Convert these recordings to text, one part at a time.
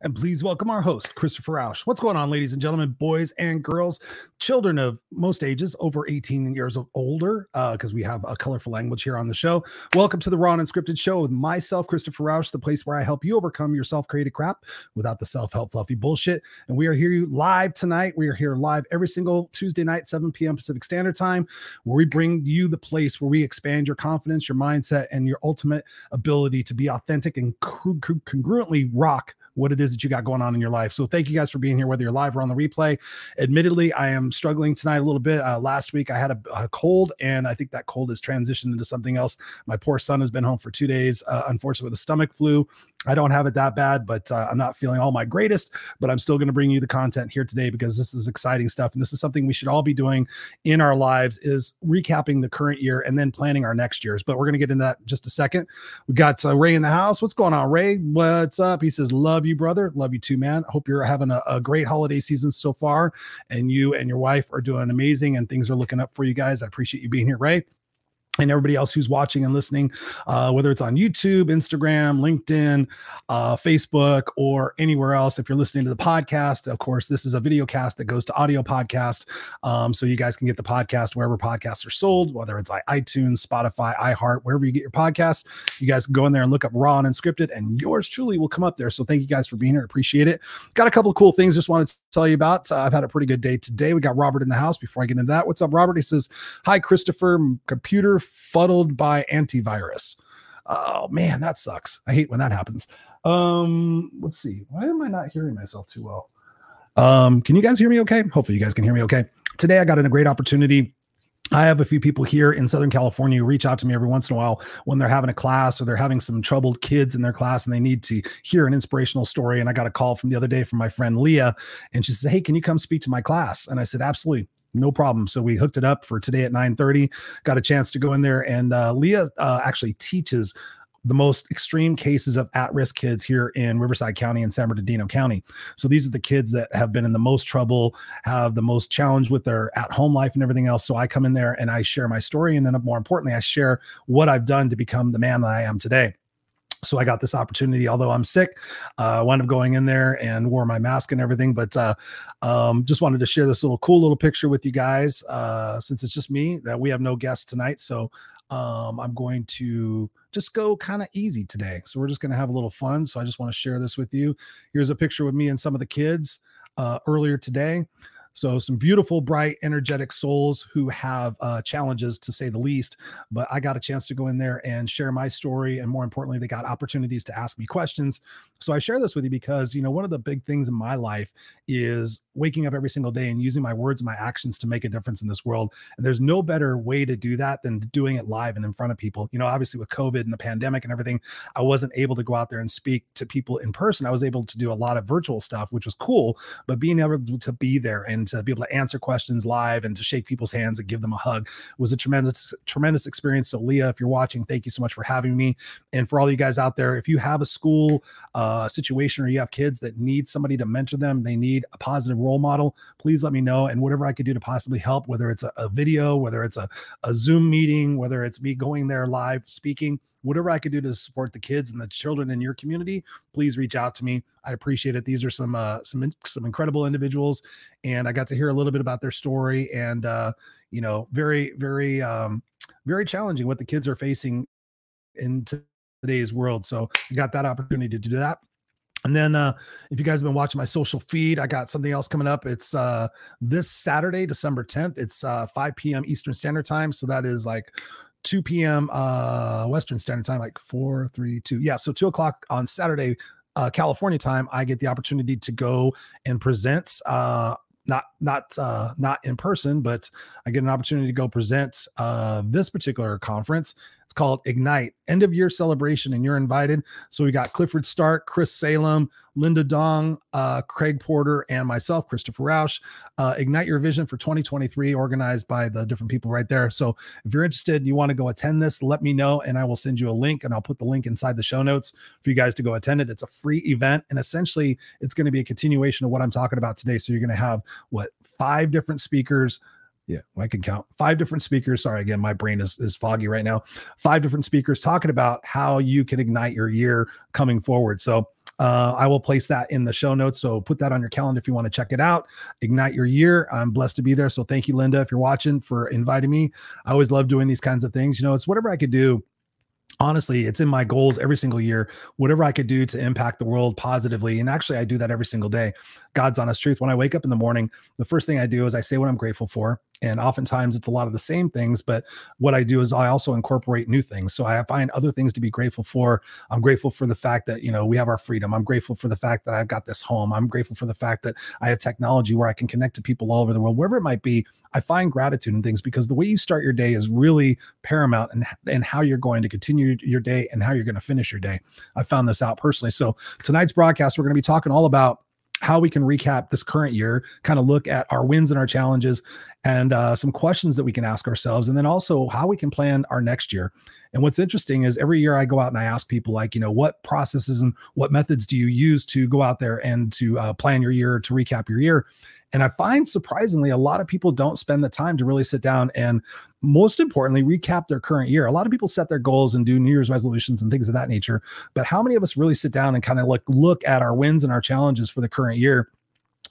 And please welcome our host, Christopher Rausch. What's going on, ladies and gentlemen, boys and girls, children of most ages, over 18 years of older, because uh, we have a colorful language here on the show. Welcome to the Raw and Unscripted Show with myself, Christopher Rausch, the place where I help you overcome your self created crap without the self help fluffy bullshit. And we are here live tonight. We are here live every single Tuesday night, 7 p.m. Pacific Standard Time, where we bring you the place where we expand your confidence, your mindset, and your ultimate ability to be authentic and congruently rock what it is that you got going on in your life. So thank you guys for being here, whether you're live or on the replay. Admittedly, I am struggling tonight a little bit. Uh, last week I had a, a, cold, and I think that cold has transitioned into something else. My poor son has been home for two days, uh, unfortunately with a stomach flu. I don't have it that bad, but uh, I'm not feeling all my greatest. But I'm still going to bring you the content here today because this is exciting stuff, and this is something we should all be doing in our lives: is recapping the current year and then planning our next years. But we're going to get into that just a second. We got uh, Ray in the house. What's going on, Ray? What's up? He says, "Love you, brother. Love you too, man. Hope you're having a, a great holiday season so far, and you and your wife are doing amazing, and things are looking up for you guys. I appreciate you being here, Ray." And everybody else who's watching and listening, uh, whether it's on YouTube, Instagram, LinkedIn, uh, Facebook, or anywhere else. If you're listening to the podcast, of course, this is a video cast that goes to audio podcast. Um, so you guys can get the podcast wherever podcasts are sold, whether it's like iTunes, Spotify, iHeart, wherever you get your podcasts. You guys can go in there and look up Raw and Unscripted, and yours truly will come up there. So thank you guys for being here. Appreciate it. Got a couple of cool things just wanted to tell you about. Uh, I've had a pretty good day today. We got Robert in the house. Before I get into that, what's up, Robert? He says, Hi, Christopher. Computer fuddled by antivirus. Oh man, that sucks. I hate when that happens. Um, let's see. Why am I not hearing myself too well? Um, can you guys hear me okay? Hopefully you guys can hear me okay. Today I got in a great opportunity. I have a few people here in Southern California who reach out to me every once in a while when they're having a class or they're having some troubled kids in their class and they need to hear an inspirational story. And I got a call from the other day from my friend Leah, and she says, Hey, can you come speak to my class? And I said, Absolutely no problem. So we hooked it up for today at 9:30. Got a chance to go in there, and uh, Leah uh, actually teaches the most extreme cases of at-risk kids here in Riverside County and San Bernardino County. So these are the kids that have been in the most trouble, have the most challenge with their at-home life and everything else. So I come in there and I share my story, and then more importantly, I share what I've done to become the man that I am today so I got this opportunity, although I'm sick. Uh, I wound up going in there and wore my mask and everything, but uh, um, just wanted to share this little cool little picture with you guys uh, since it's just me that we have no guests tonight. So um, I'm going to just go kind of easy today. So we're just going to have a little fun. So I just want to share this with you. Here's a picture with me and some of the kids uh, earlier today. So some beautiful, bright, energetic souls who have uh, challenges to say the least. But I got a chance to go in there and share my story, and more importantly, they got opportunities to ask me questions. So I share this with you because you know one of the big things in my life is waking up every single day and using my words and my actions to make a difference in this world. And there's no better way to do that than doing it live and in front of people. You know, obviously with COVID and the pandemic and everything, I wasn't able to go out there and speak to people in person. I was able to do a lot of virtual stuff, which was cool. But being able to be there and to be able to answer questions live and to shake people's hands and give them a hug was a tremendous, tremendous experience. So, Leah, if you're watching, thank you so much for having me. And for all you guys out there, if you have a school uh, situation or you have kids that need somebody to mentor them, they need a positive role model, please let me know. And whatever I could do to possibly help, whether it's a, a video, whether it's a, a Zoom meeting, whether it's me going there live speaking, whatever I could do to support the kids and the children in your community, please reach out to me. I appreciate it. These are some uh, some some incredible individuals, and I got to hear a little bit about their story, and uh, you know, very very um, very challenging what the kids are facing in today's world. So I got that opportunity to do that. And then uh, if you guys have been watching my social feed, I got something else coming up. It's uh, this Saturday, December 10th. It's uh, 5 p.m. Eastern Standard Time. So that is like 2 p.m. Uh, Western Standard Time, like four, three, two. Yeah, so two o'clock on Saturday, uh, California time, I get the opportunity to go and present. Uh, not not uh, not in person, but I get an opportunity to go present uh, this particular conference. It's called Ignite, end of year celebration, and you're invited. So we got Clifford Stark, Chris Salem, Linda Dong, uh, Craig Porter, and myself, Christopher Rausch. Uh, Ignite Your Vision for 2023, organized by the different people right there. So if you're interested, and you want to go attend this, let me know, and I will send you a link, and I'll put the link inside the show notes for you guys to go attend it. It's a free event, and essentially, it's going to be a continuation of what I'm talking about today. So you're going to have what five different speakers yeah, I can count five different speakers. Sorry, again, my brain is, is foggy right now. Five different speakers talking about how you can ignite your year coming forward. So uh, I will place that in the show notes. So put that on your calendar if you want to check it out. Ignite your year. I'm blessed to be there. So thank you, Linda, if you're watching for inviting me. I always love doing these kinds of things. You know, it's whatever I could do honestly it's in my goals every single year whatever i could do to impact the world positively and actually i do that every single day god's honest truth when i wake up in the morning the first thing i do is i say what i'm grateful for and oftentimes it's a lot of the same things but what i do is i also incorporate new things. So i find other things to be grateful for. I'm grateful for the fact that you know we have our freedom. I'm grateful for the fact that i've got this home. I'm grateful for the fact that i have technology where i can connect to people all over the world wherever it might be. I find gratitude in things because the way you start your day is really paramount and and how you're going to continue your day and how you're going to finish your day. I found this out personally. So tonight's broadcast we're going to be talking all about how we can recap this current year, kind of look at our wins and our challenges, and uh, some questions that we can ask ourselves, and then also how we can plan our next year. And what's interesting is every year I go out and I ask people, like, you know, what processes and what methods do you use to go out there and to uh, plan your year, to recap your year? And I find surprisingly, a lot of people don't spend the time to really sit down and, most importantly, recap their current year. A lot of people set their goals and do New Year's resolutions and things of that nature. But how many of us really sit down and kind of like look at our wins and our challenges for the current year?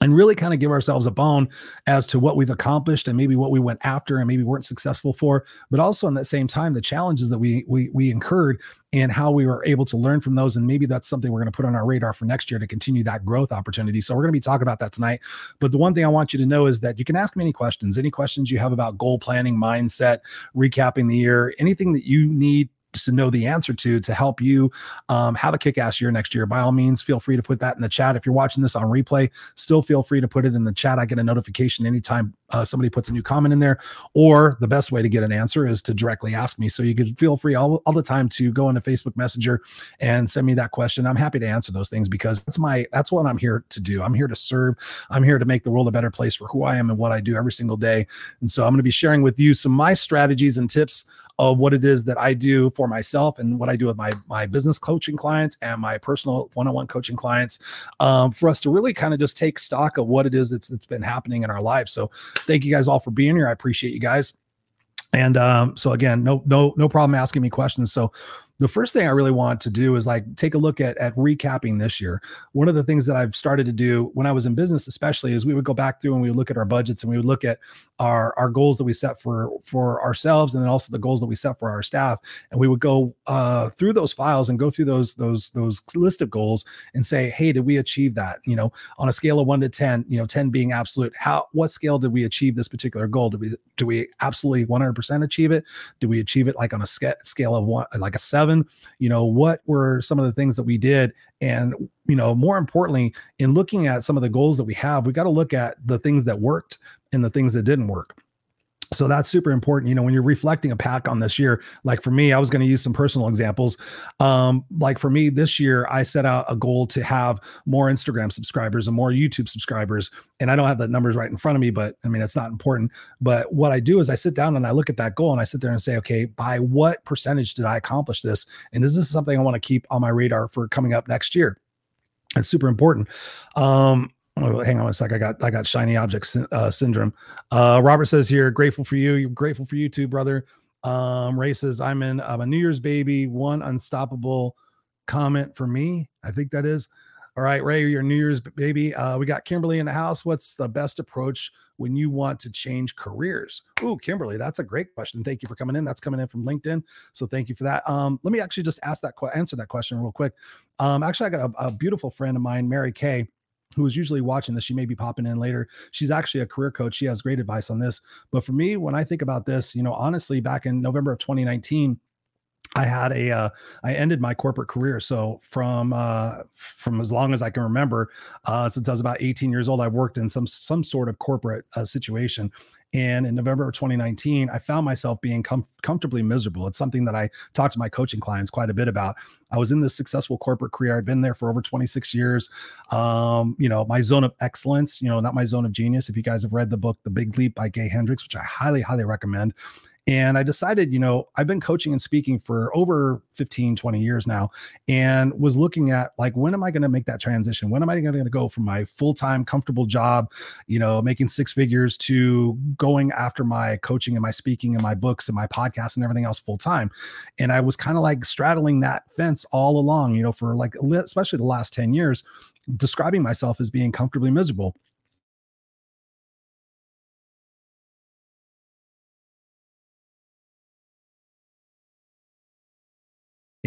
And really kind of give ourselves a bone as to what we've accomplished and maybe what we went after and maybe weren't successful for but also in that same time the challenges that we we we incurred and how we were able to learn from those. And maybe that's something we're going to put on our radar for next year to continue that growth opportunity. So we're going to be talking about that tonight. But the one thing i want you to know is that you can ask me any questions any questions you have about goal planning mindset recapping the year anything that you need to know the answer to to help you um, have a kick-ass year next year by all means feel free to put that in the chat. If you're watching this on replay still feel free to put it in the chat. I get a notification anytime uh, somebody puts a new comment in there or the best way to get an answer is to directly ask me. So you can feel free all, all the time to go into facebook messenger and send me that question. I'm happy to answer those things because that's my that's what i'm here to do. I'm here to serve. I'm here to make the world a better place for who i am and what i do every single day. And so i'm going to be sharing with you some my strategies and tips of what it is that I do for myself and what I do with my my business coaching clients and my personal one-on-one coaching clients um, for us to really kind of just take stock of what it is that's, that's been happening in our lives. So thank you guys all for being here. I appreciate you guys. And um, so again, no, no, no problem asking me questions. So the first thing I really want to do is like take a look at at recapping this year. One of the things that I've started to do when I was in business, especially, is we would go back through and we would look at our budgets and we would look at our our goals that we set for for ourselves and then also the goals that we set for our staff, and we would go uh, through those files and go through those those those list of goals and say, hey, did we achieve that? You know, on a scale of one to ten, you know, ten being absolute, how what scale did we achieve this particular goal? Did we do we absolutely 100% achieve it? Do we achieve it like on a scale of one like a seven? Seven you know what were some of the things that we did? And you know more importantly in looking at some of the goals that we have we got to look at the things that worked and the things that didn't work so that's super important you know when you're reflecting a pack on this year like for me i was going to use some personal examples. Um like for me this year i set out a goal to have more instagram subscribers and more youtube subscribers and i don't have the numbers right in front of me but i mean it's not important. But what i do is i sit down and i look at that goal and i sit there and say okay by what percentage did i accomplish this? And is this something i want to keep on my radar for coming up next year? It's super important. Um Oh, hang on a sec. I got I got shiny object uh, syndrome. Uh, Robert says here, grateful for you. You're grateful for you too, brother. Um, Ray says I'm in. I'm a New Year's baby. One unstoppable comment for me. I think that is. All right, Ray, your New Year's baby. Uh, we got Kimberly in the house. What's the best approach when you want to change careers? Oh, Kimberly, that's a great question. Thank you for coming in. That's coming in from LinkedIn. So thank you for that. Um, let me actually just ask that answer that question real quick. Um, actually, I got a, a beautiful friend of mine, Mary Kay who is usually watching this, she may be popping in later. She's actually a career coach. She has great advice on this. But for me, when I think about this, you know, honestly, back in November of 2019, I had a uh, I ended my corporate career. So from uh, from as long as I can remember, uh, since I was about 18 years old, I've worked in some some sort of corporate uh, situation. And in November of 2019, I found myself being com- comfortably miserable. It's something that I talk to my coaching clients quite a bit about. I was in this successful corporate career. I'd been there for over 26 years. Um, you know, my zone of excellence, you know, not my zone of genius. If you guys have read the book, The Big Leap by Gay Hendricks, which I highly, highly recommend, and I decided, you know, I've been coaching and speaking for over 15, 20 years now, and was looking at like, when am I going to make that transition? When am I going to go from my full time, comfortable job, you know, making six figures to going after my coaching and my speaking and my books and my podcast and everything else full time? And I was kind of like straddling that fence all along, you know, for like, especially the last 10 years, describing myself as being comfortably miserable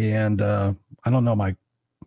and uh, I don't know my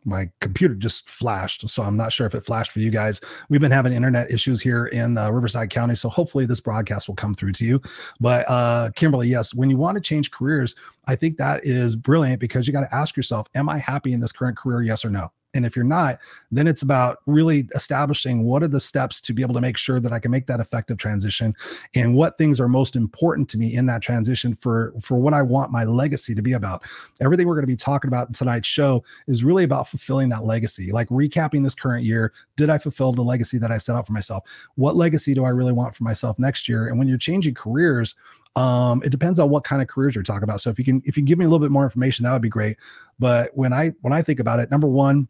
my computer just flashed, so I'm not sure if it flashed for you guys. We've been having internet issues here in uh, Riverside County, so hopefully this broadcast will come through to you. But uh, Kimberly, yes, when you want to change careers, I think that is brilliant because you got to ask yourself, am I happy in this current career? Yes or no? And if you're not, then it's about really establishing what are the steps to be able to make sure that I can make that effective transition and what things are most important to me in that transition for for what I want my legacy to be about. Everything we're going to be talking about in tonight's show is really about fulfilling that legacy. Like recapping this current year, did I fulfill the legacy that I set out for myself? What legacy do I really want for myself next year? And when you're changing careers, um, it depends on what kind of careers you're talking about. So if you can if you give me a little bit more information, that would be great. But when I when I think about it, number one,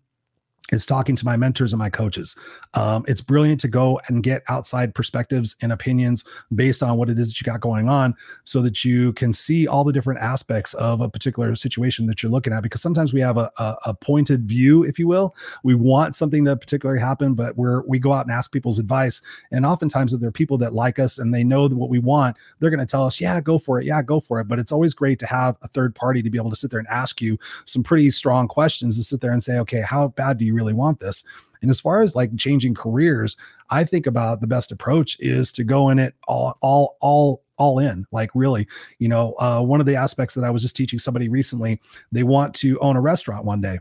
is talking to my mentors and my coaches. Um, it's brilliant to go and get outside perspectives and opinions based on what it is that you got going on so that you can see all the different aspects of a particular situation that you're looking at. Because sometimes we have a, a, a pointed view, if you will. We want something to particularly happen, but we're, we go out and ask people's advice. And oftentimes, if there are people that like us and they know what we want, they're going to tell us, yeah, go for it. Yeah, go for it. But it's always great to have a third party to be able to sit there and ask you some pretty strong questions to sit there and say, okay, how bad do you really want this? And as far as like changing careers, I think about the best approach is to go in it all, all, all, all in. Like really, you know, uh, one of the aspects that I was just teaching somebody recently, they want to own a restaurant one day.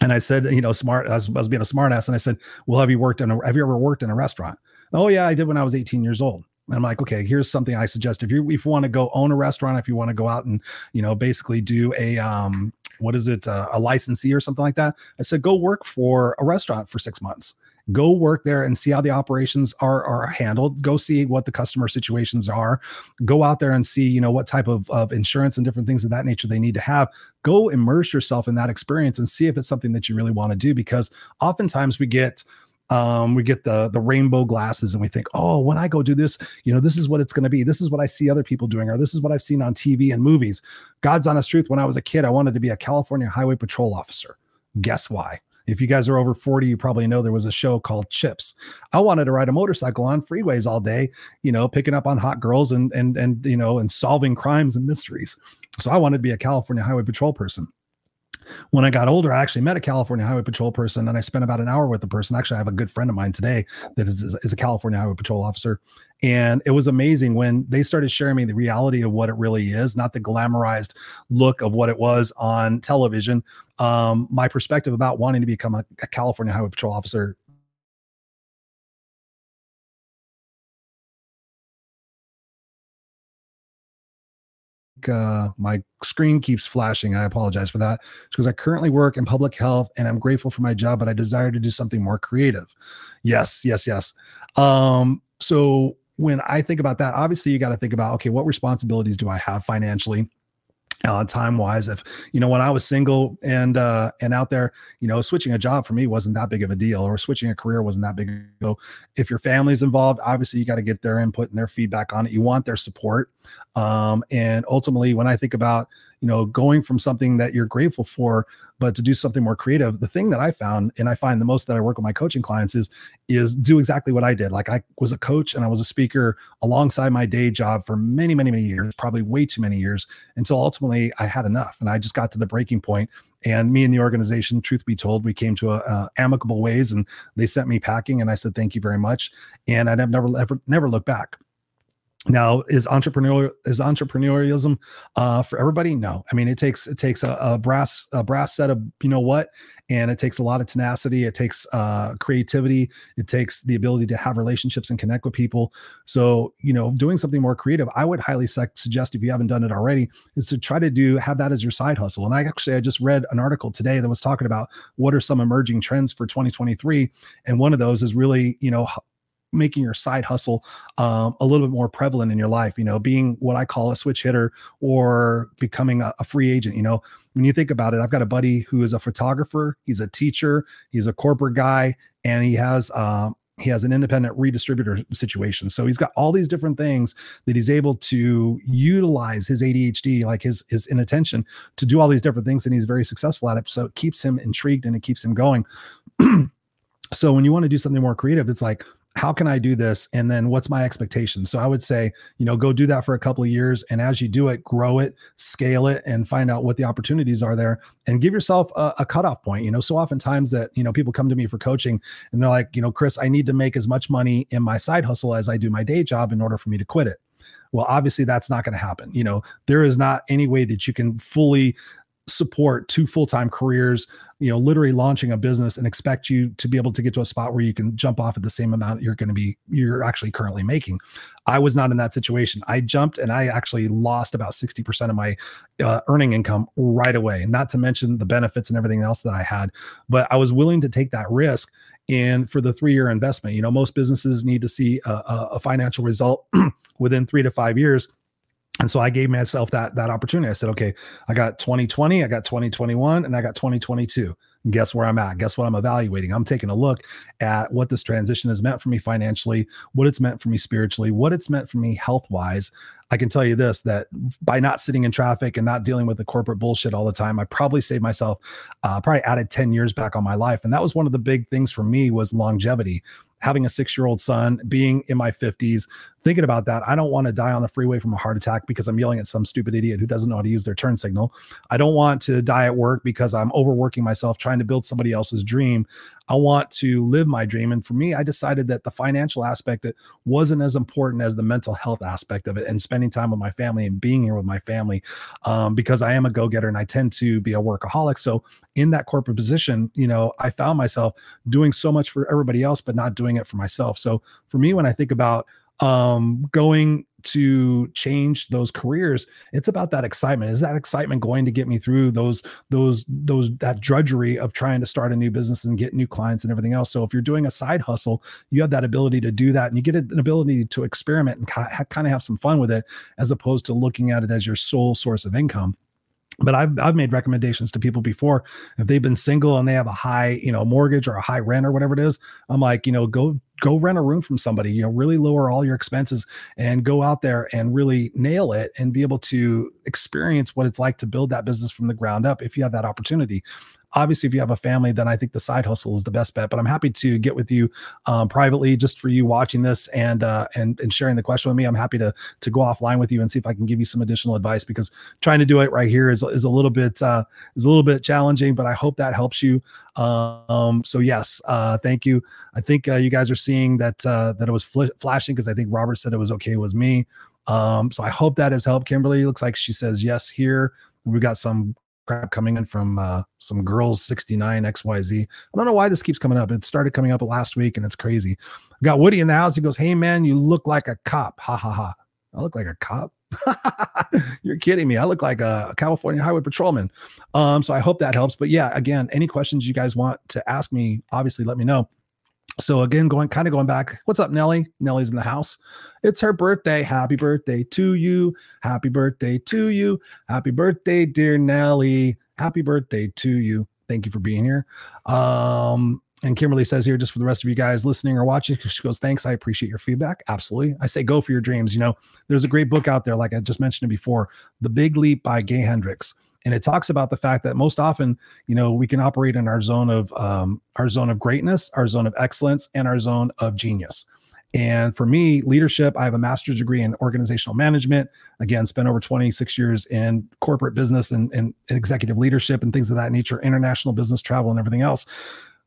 And I said, you know, smart, I was, I was being a smart ass. And I said, well, have you worked in a, have you ever worked in a restaurant? Oh yeah, I did when I was 18 years old. And I'm like, okay, here's something I suggest. If you if you want to go own a restaurant, if you want to go out and you know basically do a um what is it, uh, a licensee or something like that. I said, go work for a restaurant for six months. Go work there and see how the operations are are handled. Go see what the customer situations are. Go out there and see, you know, what type of, of insurance and different things of that nature they need to have. Go immerse yourself in that experience and see if it's something that you really want to do. Because oftentimes we get um, we get the the rainbow glasses and we think oh when i go do this you know this is what it's going to be. This is what i see other people doing or this is what i've seen on tv and movies. God's honest truth when i was a kid i wanted to be a california highway patrol officer. Guess why? If you guys are over 40 you probably know there was a show called chips. I wanted to ride a motorcycle on freeways all day you know picking up on hot girls and and and you know and solving crimes and mysteries. So i wanted to be a california highway patrol person when I got older, I actually met a California Highway Patrol person and I spent about an hour with the person. Actually, I have a good friend of mine today that is, is a California Highway Patrol officer. And it was amazing when they started sharing me the reality of what it really is, not the glamorized look of what it was on television. Um, my perspective about wanting to become a, a California Highway Patrol officer uh, my screen keeps flashing. I apologize for that. because I currently work in public health and I'm grateful for my job, but I desire to do something more creative. Yes, yes, yes. Um, so when I think about that, obviously you got to think about okay, what responsibilities do I have financially? Uh, time wise if you know when i was single and uh and out there you know switching a job for me wasn't that big of a deal or switching a career wasn't that big of a deal. If your family's involved obviously you got to get their input and their feedback on it. You want their support. Um and ultimately when i think about you know going from something that you're grateful for but to do something more creative the thing that i found and i find the most that i work with my coaching clients is is do exactly what i did. Like i was a coach and i was a speaker alongside my day job for many many many years probably way too many years until ultimately i had enough and i just got to the breaking point. And me and the organization truth be told we came to a, amicable ways and they sent me packing and i said thank you very much. And i've never ever never looked back now is entrepreneurial is entrepreneurialism uh for everybody? No. I mean it takes it takes a, a, brass a brass set of you know what? And it takes a lot of tenacity. It takes uh creativity. It takes the ability to have relationships and connect with people. So you know doing something more creative i would highly suggest if you haven't done it already is to try to do have that as your side hustle. And i actually i just read an article today that was talking about what are some emerging trends for 2023 and one of those is really you know making your side hustle um, a little bit more prevalent in your life you know being what i call a switch hitter or becoming a, a, free agent you know? When you think about it i've got a buddy who is a photographer he's a teacher he's a corporate guy and he has um, he has an independent redistributor situation. So he's got all these different things that he's able to utilize his adhd like his his inattention to do all these different things and he's very successful at it. So it keeps him intrigued and it keeps him going. So when you want to do something more creative it's like how can I do this? And then what's my expectation? So I would say, you know, go do that for a couple of years. And as you do it, grow it, scale it, and find out what the opportunities are there and give yourself a, a cutoff point. You know, so oftentimes that, you know, people come to me for coaching and they're like, you know, Chris, I need to make as much money in my side hustle as I do my day job in order for me to quit it. Well, obviously that's not going to happen. You know, there is not any way that you can fully support two full-time careers you know literally launching a business and expect you to be able to get to a spot where you can jump off at the same amount you're going to be you're actually currently making. I was not in that situation. I jumped and i actually lost about 60% of my uh, earning income right away not to mention the benefits and everything else that i had but i was willing to take that risk and for the three year investment. You know most businesses need to see a, a financial result within three to five years and so I gave myself that that opportunity. I said, okay, I got 2020, I got 2021, and I got 2022. And guess where I'm at? Guess what I'm evaluating? I'm taking a look at what this transition has meant for me financially, what it's meant for me spiritually, what it's meant for me health wise. I can tell you this that by not sitting in traffic and not dealing with the corporate bullshit all the time, I probably saved myself, uh, probably added 10 years back on my life. And that was one of the big things for me was longevity having a six year old son, being in my 50s, thinking about that. I don't want to die on the freeway from a heart attack because I'm yelling at some stupid idiot who doesn't know how to use their turn signal. I don't want to die at work because I'm overworking myself trying to build somebody else's dream. I want to live my dream. And for me, I decided that the financial aspect it wasn't as important as the mental health aspect of it and spending time with my family and being here with my family um, because I am a go getter and I tend to be a workaholic. So in that corporate position, you know, I found myself doing so much for everybody else, but not doing it for myself. So for me, when I think about um, going to change those careers it's about that excitement. Is that excitement going to get me through those those those that drudgery of trying to start a new business and get new clients and everything else? So if you're doing a side hustle you have that ability to do that and you get an ability to experiment and kind of have some fun with it as opposed to looking at it as your sole source of income but I've I've made recommendations to people before if they've been single and they have a high you know mortgage or a high rent or whatever it is. I'm like you know go go rent a room from somebody. You know really lower all your expenses and go out there and really nail it and be able to experience what it's like to build that business from the ground up if you have that opportunity obviously if you have a family then i think the side hustle is the best bet but i'm happy to get with you um, privately just for you watching this and uh, and and sharing the question with me. I'm happy to to go offline with you and see if i can give you some additional advice because trying to do it right here is, is a little bit uh, is a little bit challenging but i hope that helps you. Um, so yes uh, thank you. I think uh, you guys are seeing that uh, that it was fl- flashing because i think robert said it was okay it was me. Um, so i hope that has helped. Kimberly looks like she says yes here. We've got some crap coming in from uh, some girls 69 XYZ. I don't know why this keeps coming up. It started coming up last week and it's crazy. I got Woody in the house. He goes, Hey man, you look like a cop. Ha ha ha. I look like a cop. You're kidding me. I look like a California highway patrolman. Um, so I hope that helps. But yeah, again, any questions you guys want to ask me, obviously let me know. So again, going kind of going back. What's up, Nelly? Nelly's in the house. It's her birthday. Happy birthday to you. Happy birthday to you. Happy birthday, dear Nelly. Happy birthday to you. Thank you for being here. Um, and Kimberly says here, just for the rest of you guys listening or watching, she goes, Thanks. I appreciate your feedback. Absolutely. I say go for your dreams. You know, there's a great book out there, like I just mentioned before, The Big Leap by Gay Hendricks and it talks about the fact that most often you know we can operate in our zone of um, our zone of greatness our zone of excellence and our zone of genius. And for me leadership i have a master's degree in organizational management. Again spent over 26 years in corporate business and, and, executive leadership and things of that nature international business travel and everything else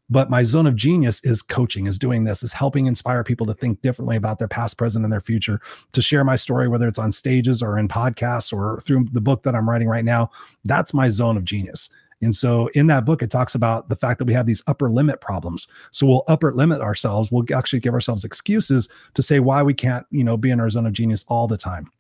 but my zone of genius is coaching is doing this is helping inspire people to think differently about their past present and their future to share my story whether it's on stages or in podcasts or through the book that i'm writing right now that's my zone of genius and so in that book, it talks about the fact that we have these upper limit problems. So we'll upper limit ourselves. We'll actually give ourselves excuses to say why we can't, you know, be in our zone of genius all the time.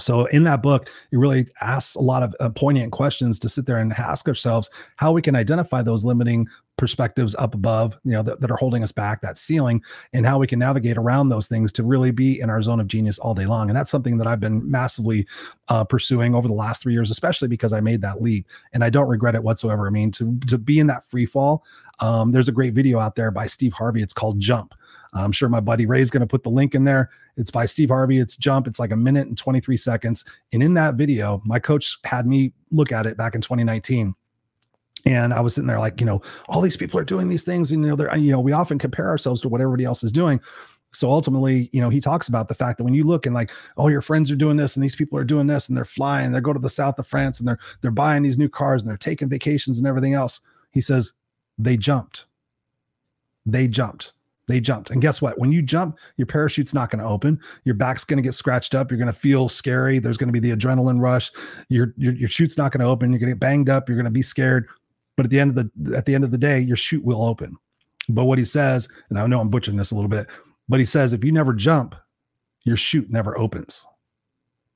So in that book, it really asks a lot of uh, poignant questions to sit there and ask ourselves how we can identify those limiting perspectives up above, you know, that, that are holding us back, that ceiling, and how we can navigate around those things to really be in our zone of genius all day long. And that's something that I've been massively uh, pursuing over the last three years, especially because I made that leap, and I don't regret it whatsoever. I mean, to to be in that free fall. Um, there's a great video out there by Steve Harvey. It's called Jump I'm sure my buddy Ray's going to put the link in there. It's by Steve Harvey. It's Jump. It's like a minute and 23 seconds. And in that video, my coach had me look at it back in 2019. And I was sitting there like, you know, all these people are doing these things. And, you know, they're, you know, we often compare ourselves to what everybody else is doing. So ultimately, you know, he talks about the fact that when you look and like, oh, your friends are doing this and these people are doing this and they're flying, they're going to the south of France and they're they're buying these new cars and they're taking vacations and everything else. He says they jumped. They jumped. They jumped. And guess what? When you jump, your parachute's not going to open. Your back's going to get scratched up. You're going to feel scary. There's going to be the adrenaline rush. Your, your, your chute's not going to open. You're going to get banged up. You're going to be scared. But at the end of the at the end of the day, your chute will open. But what he says, and I know I'm butchering this a little bit, but he says if you never jump, your chute never opens.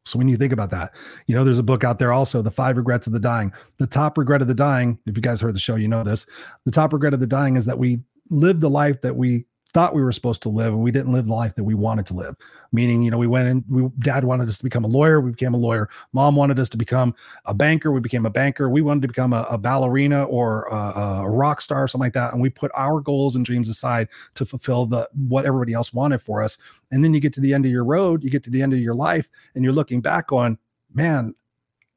So when you think about that, you know, there's a book out there also, The Five Regrets of the Dying. The top regret of the dying, if you guys heard the show, you know this. The top regret of the dying is that we lived the life that we thought we were supposed to live and we didn't live the life that we wanted to live. Meaning you know we went in we dad wanted us to become a lawyer we became a lawyer. Mom wanted us to become a banker we became a banker. We wanted to become a, a ballerina or a, a, rock star or something like that and we put our goals and dreams aside to fulfill the what everybody else wanted for us. And then you get to the end of your road you get to the end of your life and you're looking back on man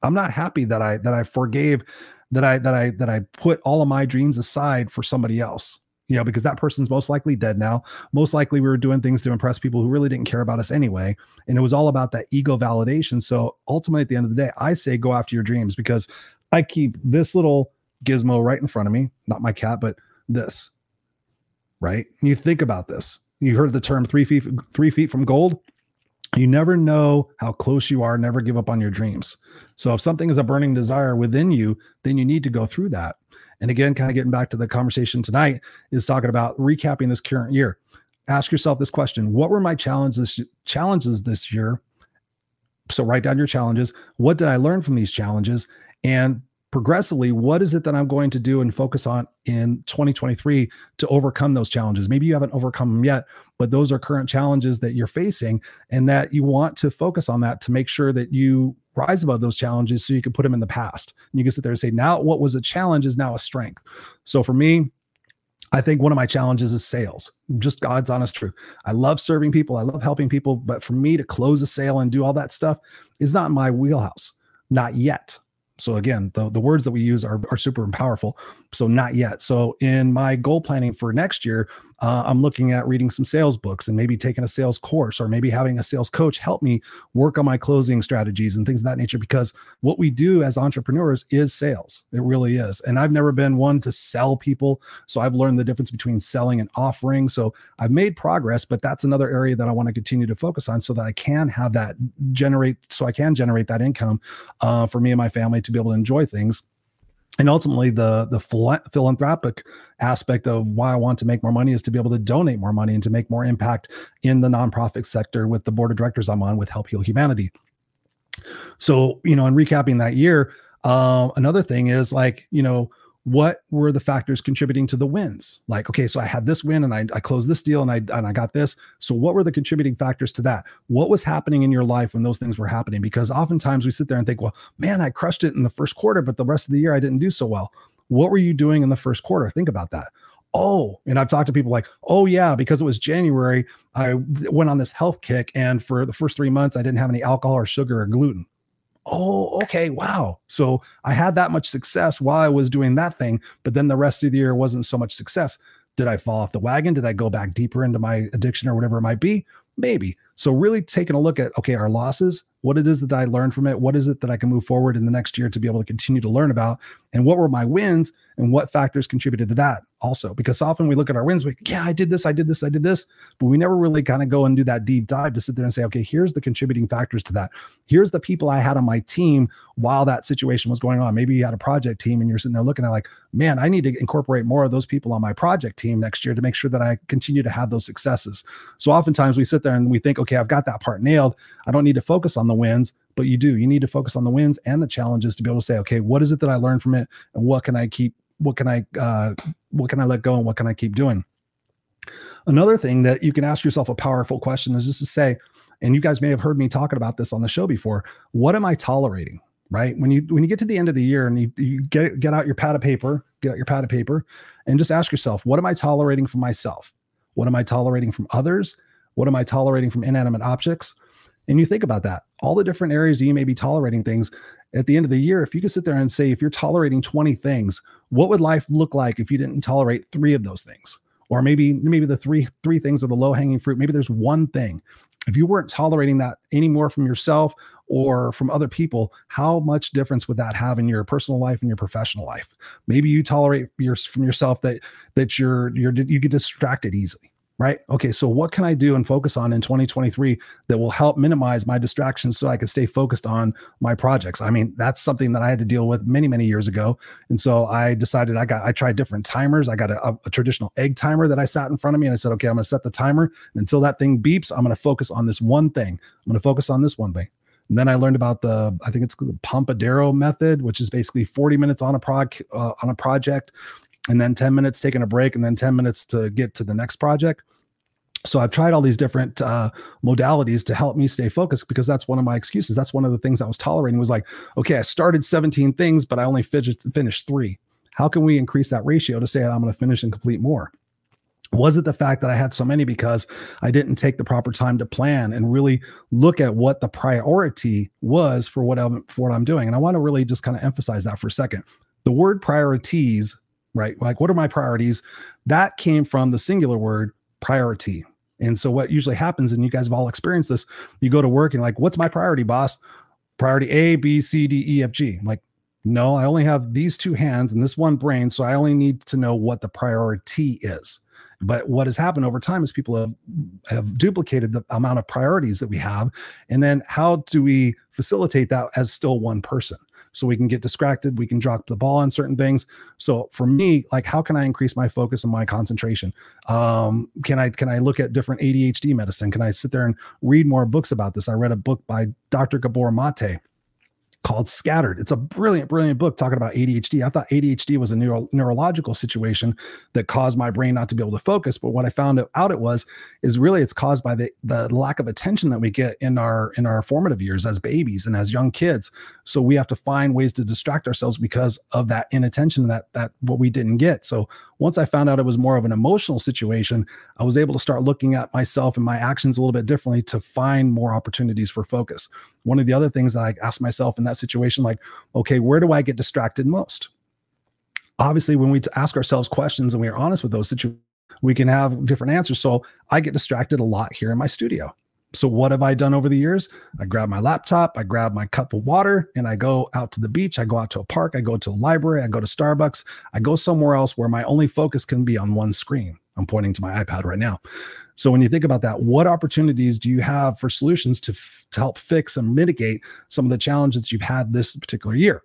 i'm not happy that i that i forgave that i that i that i put all of my dreams aside for somebody else you know, because that person's most likely dead now. Most likely we were doing things to impress people who really didn't care about us anyway. And it was all about that ego validation. So ultimately, at the end of the day, I say go after your dreams because I keep this little gizmo right in front of me, not my cat, but this, right? You think about this. You heard the term three feet, three feet from gold. You never know how close you are. Never give up on your dreams. So if something is a burning desire within you, then you need to go through that. And again, kind of getting back to the conversation tonight is talking about recapping this current year. Ask yourself this question: What were my challenges challenges this year? So write down your challenges. What did I learn from these challenges? And progressively, what is it that I'm going to do and focus on in 2023 to overcome those challenges? Maybe you haven't overcome them yet, but those are current challenges that you're facing and that you want to focus on that to make sure that you rise above those challenges so you can put them in the past. And you can sit there and say, now what was a challenge is now a strength. So for me, I think one of my challenges is sales. Just God's honest truth. I love serving people. I love helping people. But for me to close a sale and do all that stuff is not my wheelhouse. Not yet. So again, the, the words that we use are, are super powerful. So not yet. So in my goal planning for next year, uh, I'm looking at reading some sales books and maybe taking a sales course or maybe having a sales coach help me work on my closing strategies and things of that nature. Because what we do as entrepreneurs is sales. It really is. And I've never been one to sell people. So I've learned the difference between selling and offering. So I've made progress, but that's another area that I want to continue to focus on so that I can have that generate, so I can generate that income uh, for me and my family to be able to enjoy things and ultimately the the philanthropic aspect of why I want to make more money is to be able to donate more money and to make more impact in the nonprofit sector with the board of directors I'm on with Help Heal Humanity. So, you know, in recapping that year, uh, another thing is like, you know, what were the factors contributing to the wins? Like okay so i had this win and I, I closed this deal and i and i got this. So what were the contributing factors to that? What was happening in your life when those things were happening? Because oftentimes we sit there and think well man i crushed it in the first quarter but the rest of the year i didn't do so well. What were you doing in the first quarter? Think about that. Oh and i've talked to people like oh yeah because it was january i went on this health kick and for the first three months i didn't have any alcohol or sugar or gluten oh, okay, wow. So I had that much success while I was doing that thing, but then the rest of the year wasn't so much success. Did I fall off the wagon? Did I go back deeper into my addiction or whatever it might be? Maybe. So really taking a look at okay, our losses, what it is that I learned from it, what is it that I can move forward in the next year to be able to continue to learn about, and what were my wins and what factors contributed to that also. Because often we look at our wins, we yeah, I did this, I did this, I did this, but we never really kind of go and do that deep dive to sit there and say, okay, here's the contributing factors to that. Here's the people I had on my team while that situation was going on. Maybe you had a project team and you're sitting there looking at like, man, I need to incorporate more of those people on my project team next year to make sure that I continue to have those successes. So oftentimes we sit there and we think, okay, I've got that part nailed. I don't need to focus on the wins, but you do. You need to focus on the wins and the challenges to be able to say, okay, what is it that I learned from it, and what can I keep? What can I? Uh, what can I let go, and what can I keep doing? Another thing that you can ask yourself a powerful question is just to say, and you guys may have heard me talking about this on the show before. What am I tolerating? Right when you when you get to the end of the year and you, you get get out your pad of paper, get out your pad of paper, and just ask yourself, what am I tolerating for myself? What am I tolerating from others? What am I tolerating from inanimate objects? And you think about that, all the different areas you may be tolerating things. At the end of the year, if you could sit there and say, if you're tolerating 20 things, what would life look like if you didn't tolerate three of those things? Or maybe, maybe the three three things are the low hanging fruit. Maybe there's one thing. If you weren't tolerating that anymore from yourself or from other people, how much difference would that have in your personal life and your professional life? Maybe you tolerate your, from yourself that that you're you're you get distracted easily right? Okay, so what can I do and focus on in 2023 that will help minimize my distractions so I can stay focused on my projects? I mean, that's something that I had to deal with many, many years ago. And so I decided I got, I tried different timers. I got a, a traditional egg timer that I sat in front of me and I said, okay, I'm going to set the timer. And until that thing beeps, I'm going to focus on this one thing. I'm going to focus on this one thing. And then I learned about the, I think it's the Pomodoro method, which is basically 40 minutes on a prog, uh, on a project and then 10 minutes taking a break and then 10 minutes to get to the next project so i've tried all these different uh, modalities to help me stay focused because that's one of my excuses that's one of the things i was tolerating was like okay i started 17 things but i only finished three how can we increase that ratio to say i'm going to finish and complete more was it the fact that I had so many because I didn't take the proper time to plan and really look at what the priority was for what I'm for what I'm doing? And I want to really just kind of emphasize that for a second. The word priorities right? Like, what are my priorities? That came from the singular word priority. And so, what usually happens, and you guys have all experienced this, you go to work and like, what's my priority, boss? Priority A, B, C, D, E, F, G. I'm like, no, I only have these two hands and this one brain. So, I only need to know what the priority is. But what has happened over time is people have, have duplicated the amount of priorities that we have. And then, how do we facilitate that as still one person? So we can get distracted we can drop the ball on certain things. So for me like how can i increase my focus and my concentration? Um, can i can i look at different adhd medicine? Can i sit there and read more books about this? I read a book by dr gabor mate called Scattered. It's a brilliant, brilliant book talking about ADHD. I thought ADHD was a neuro- neurological situation that caused my brain not to be able to focus. But what I found out it was is really it's caused by the the lack of attention that we get in our in our formative years as babies and as young kids. So we have to find ways to distract ourselves because of that inattention that that what we didn't get. So once I found out it was more of an emotional situation, I was able to start looking at myself and my actions a little bit differently to find more opportunities for focus one of the other things that I ask myself in that situation, like, okay, where do I get distracted most? Obviously, when we ask ourselves questions and we are honest with those situations, we can have different answers. So I get distracted a lot here in my studio. So what have I done over the years? I grab my laptop, I grab my cup of water, and I go out to the beach. I go out to a park, I go to a library, I go to Starbucks, I go somewhere else where my only focus can be on one screen. I'm pointing to my iPad right now. So when you think about that, what opportunities do you have for solutions to, f- to help fix and mitigate some of the challenges you've had this particular year?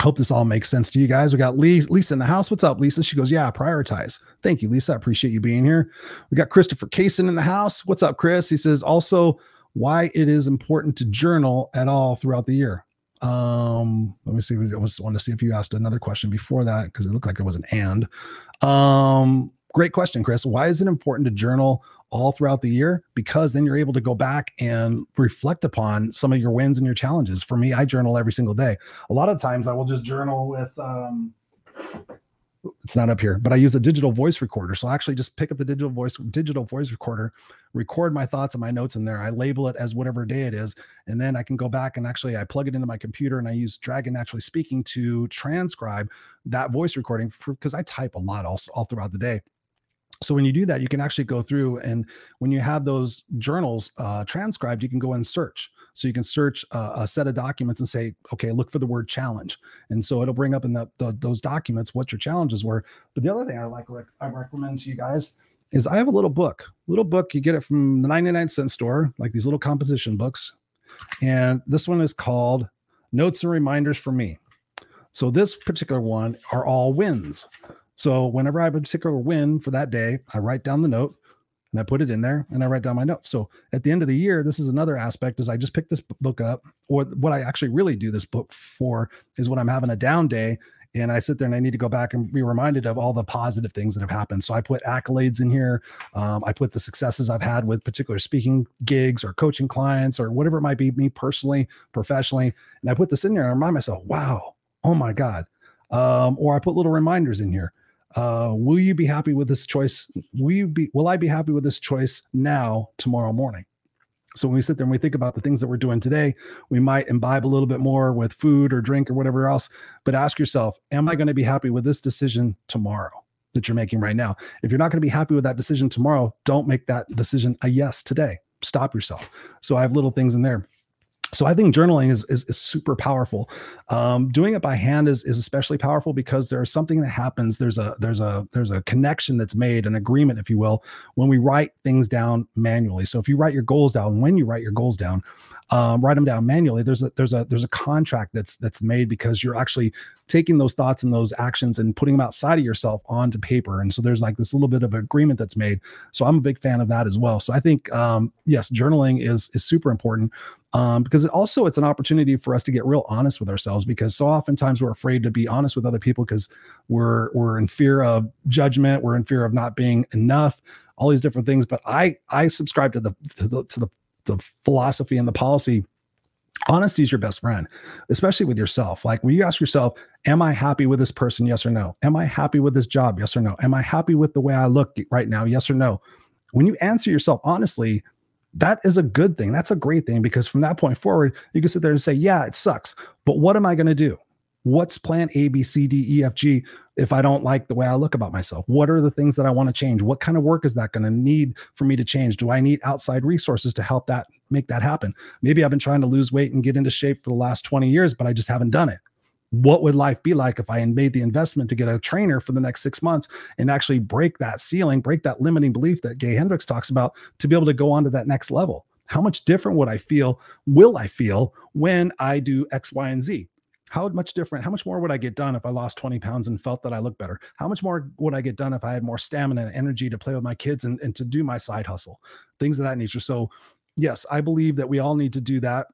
Hope this all makes sense to you guys. We got Lisa in the house. What's up, Lisa? She goes, Yeah, prioritize. Thank you, Lisa. I appreciate you being here. We got Christopher Kaysen in the house. What's up, Chris? He says, Also, why it is important to journal at all throughout the year. Um, let me see. I was want to see if you asked another question before that because it looked like there was an and. Um, great question, Chris. Why is it important to journal all throughout the year? Because then you're able to go back and reflect upon some of your wins and your challenges. For me, I journal every single day. A lot of times I will just journal with um, it's not up here, but I use a digital voice recorder. So I actually just pick up the digital voice digital voice recorder, record my thoughts and my notes in there. I label it as whatever day it is, and then I can go back and actually I plug it into my computer and I use Dragon Naturally Speaking to transcribe that voice recording because I type a lot also all throughout the day so when you do that you can actually go through and when you have those journals uh, transcribed you can go and search. So you can search uh, a set of documents and say okay look for the word challenge. And so it'll bring up in the, the, those documents what your challenges were. But the other thing i like i recommend to you guys is i have a little book. Little book you get it from the 99 cent store like these little composition books. And this one is called notes and reminders for me. So this particular one are all wins so whenever I have a particular win for that day, I write down the note and I put it in there and I write down my notes. So at the end of the year, this is another aspect is I just pick this book up or what I actually really do this book for is when I'm having a down day and I sit there and I need to go back and be reminded of all the positive things that have happened. So I put accolades in here. Um, I put the successes I've had with particular speaking gigs or coaching clients or whatever it might be, me personally, professionally. And I put this in there and I remind myself, wow, oh my God. Um, or I put little reminders in here uh, will you be happy with this choice? Will you be, will I be happy with this choice now, tomorrow morning? So when we sit there and we think about the things that we're doing today, we might imbibe a little bit more with food or drink or whatever else. But ask yourself, am I going to be happy with this decision tomorrow that you're making right now? If you're not going to be happy with that decision tomorrow, don't make that decision a yes today. Stop yourself. So I have little things in there so I think journaling is, is, is super powerful. Um, doing it by hand is, is especially powerful because there's something that happens. There's a there's a there's a connection that's made, an agreement, if you will, when we write things down manually. So if you write your goals down, when you write your goals down, um, write them down manually. There's a there's a there's a contract that's that's made because you're actually taking those thoughts and those actions and putting them outside of yourself onto paper. And so there's like this little bit of agreement that's made. So I'm a big fan of that as well. So I think um, yes, journaling is is super important um, because it also it's an opportunity for us to get real honest with ourselves because so oftentimes we're afraid to be honest with other people because we're we're in fear of judgment, we're in fear of not being enough, all these different things. But I I subscribe to the to the, to the, the philosophy and the policy honesty is your best friend especially with yourself. Like when you ask yourself am i happy with this person? Yes or no? Am i happy with this job? Yes or no? Am i happy with the way i look right now? Yes or no? When you answer yourself honestly that is a good thing. That's a great thing because from that point forward you can sit there and say yeah it sucks but what am i going to do? What's plan A, B, C, D, E, F, G if I don't like the way I look about myself? What are the things that I want to change? What kind of work is that going to need for me to change? Do I need outside resources to help that make that happen? Maybe I've been trying to lose weight and get into shape for the last 20 years, but I just haven't done it. What would life be like if I had made the investment to get a trainer for the next six months and actually break that ceiling, break that limiting belief that Gay Hendricks talks about to be able to go on to that next level? How much different would I feel? Will I feel when I do X, Y, and Z? How much different how much more would i get done if i lost 20 pounds and felt that i look better? How much more would i get done if i had more stamina and energy to play with my kids and, and to do my side hustle? Things of that nature. So yes i believe that we all need to do that.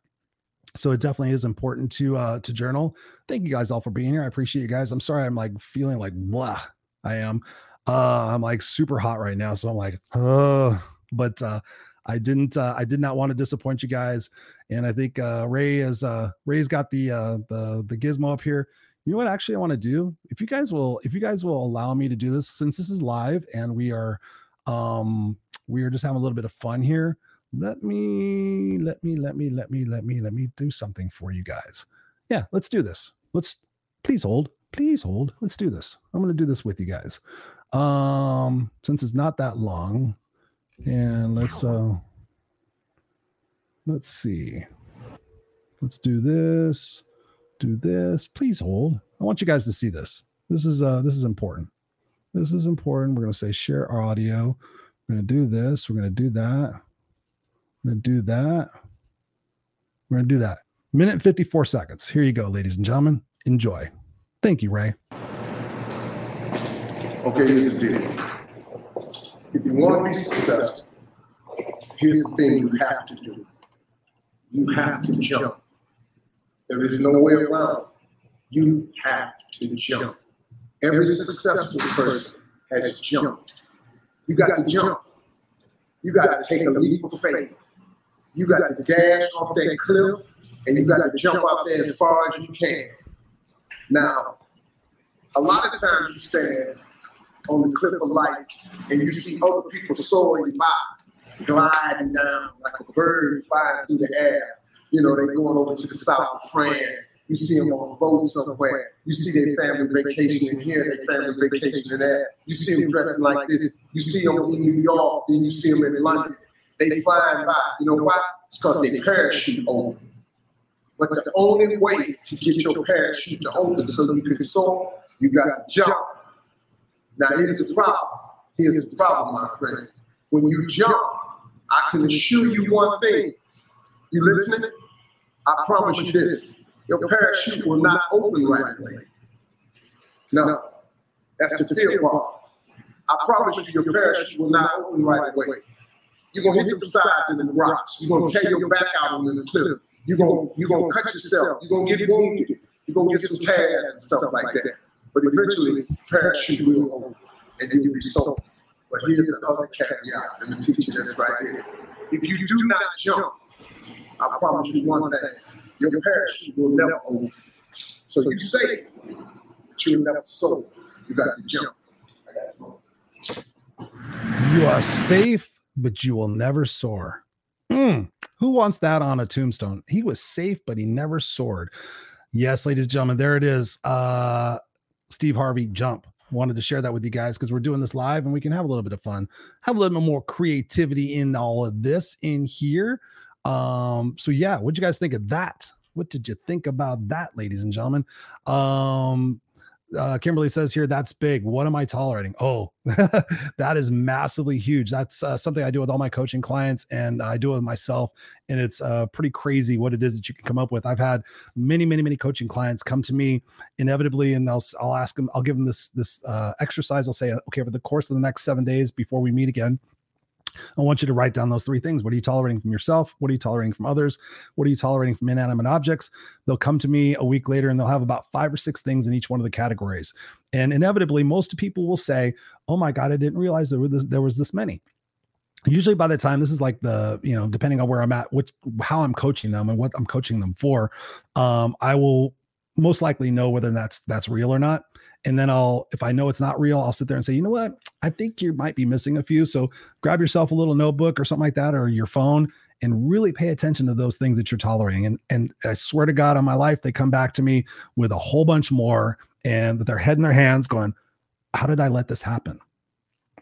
So it definitely is important to uh to journal. Thank you guys all for being here. I appreciate you guys. I'm sorry i'm like feeling like blah i am. Uh i'm like super hot right now so i'm like uh but uh I didn't uh, I did not want to disappoint you guys. And I think uh, Ray is uh, Ray's got the uh, the the gizmo up here. You know what? Actually, I want to do if you guys will if you guys will allow me to do this since this is live and we are um we are just having a little bit of fun here. Let me let me let me let me let me let me do something for you guys. Yeah, let's do this. Let's please hold. Please hold. Let's do this. I'm going to do this with you guys. Um since it's not that long, and let's uh let's see. Let's do this. Do this. Please hold. I want you guys to see this. This is uh this is important. This is important. We're to say share audio. We're to do this. We're to do that. We're to do that. We're to do that. Minute 54 seconds. Here you go, ladies and gentlemen. Enjoy. Thank you, Ray. Okay, here's the deal if you want to be successful, here's the thing you have to do. You have to jump. There is no way around. You have to jump. Every successful person has jumped. You got to jump. You got to take a leap of faith. You got to dash off that cliff and you got to jump out there as far as you can. Now, a lot of times you stand on the cliff of life and you see other people soaring by, gliding down like a bird flying through the air. You know, they're going over to the south of France. You see them on a boat somewhere. You see their family vacationing here, their family vacationing there. You see them dressing like this. You see them in New York, then you see them in London. They flying by. You know why? It's because they parachute open. But the only way to get your parachute to open so you can soar, you got to jump. Now here's the problem. Here's the problem, my friends. When you jump, I can assure you one thing. You listening? I promise you this. Your parachute will not open right away. No, that's the fear part. I promise you, your parachute will not open right away. You're gonna hit the sides and the rocks. You're gonna tear your back out on the cliff. You're gonna you're gonna cut yourself. You're gonna get wounded. You're gonna get some tags and stuff like that. But eventually, parachute will open and then you'll be sold. But here's the other caveat. Let me teach you this right here. If you do not jump, I promise you one thing: your parachute will never open. So you're safe, but you'll never soar. You got to jump. You are safe, but you will never soar. Mm, who wants that on a tombstone? He was safe, but he never soared. Yes, ladies and gentlemen, there it is. Uh, Steve Harvey, jump. Wanted to share that with you guys because we're doing this live and we can have a little bit of fun, have a little bit more creativity in all of this in here. Um, so yeah, what'd you guys think of that? What did you think about that, ladies and gentlemen? Um, uh, Kimberly says here, that's big. What am I tolerating? Oh, that is massively huge. That's uh, something I do with all my coaching clients and I do it myself. And it's uh, pretty crazy what it is that you can come up with. I've had many, many, many coaching clients come to me inevitably, and I'll, I'll ask them, I'll give them this, this uh, exercise. I'll say, okay, over the course of the next seven days before we meet again, I want you to write down those three things. What are you tolerating from yourself? What are you tolerating from others? What are you tolerating from inanimate objects? They'll come to me a week later and they'll have about five or six things in each one of the categories. And inevitably, most people will say, Oh my God, I didn't realize there, this, there was this many usually by the time this is like the you know depending on where i'm at which how i'm coaching them and what i'm coaching them for um i will most likely know whether that's that's real or not and then I'll, if I know it's not real, I'll sit there and say, you know what? I think you might be missing a few. So grab yourself a little notebook or something like that, or your phone, and really pay attention to those things that you're tolerating. And and I swear to God, on my life, they come back to me with a whole bunch more, and with their head in their hands, going, "How did I let this happen?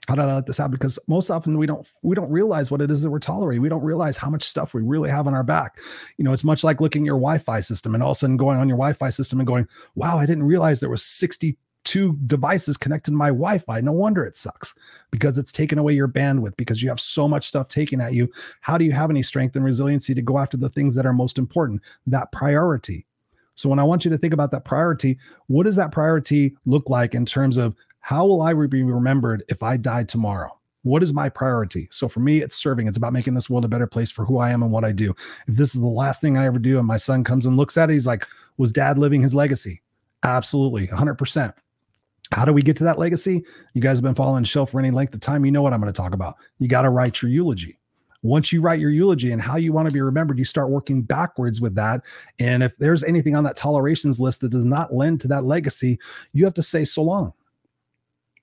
How did I let this happen?" Because most often we don't we don't realize what it is that we're tolerating. We don't realize how much stuff we really have on our back. You know, it's much like looking at your Wi-Fi system and all of a sudden going on your Wi-Fi system and going, "Wow, I didn't realize there was 60 two devices connected to my Wi-Fi. No wonder it sucks because it's taken away your bandwidth because you have so much stuff taken at you. How do you have any strength and resiliency to go after the things that are most important? That priority. So when I want you to think about that priority, what does that priority look like in terms of how will I be remembered if I die tomorrow? What is my priority? So for me, it's serving. It's about making this world a better place for who I am and what I do. If this is the last thing I ever do and my son comes and looks at it, he's like, was dad living his legacy? Absolutely, 100%. How do we get to that legacy? You guys have been following show for any length of time. You know what I'm going to talk about. You got to write your eulogy. Once you write your eulogy and how you want to be remembered, you start working backwards with that. And if there's anything on that tolerations list that does not lend to that legacy, you have to say so long.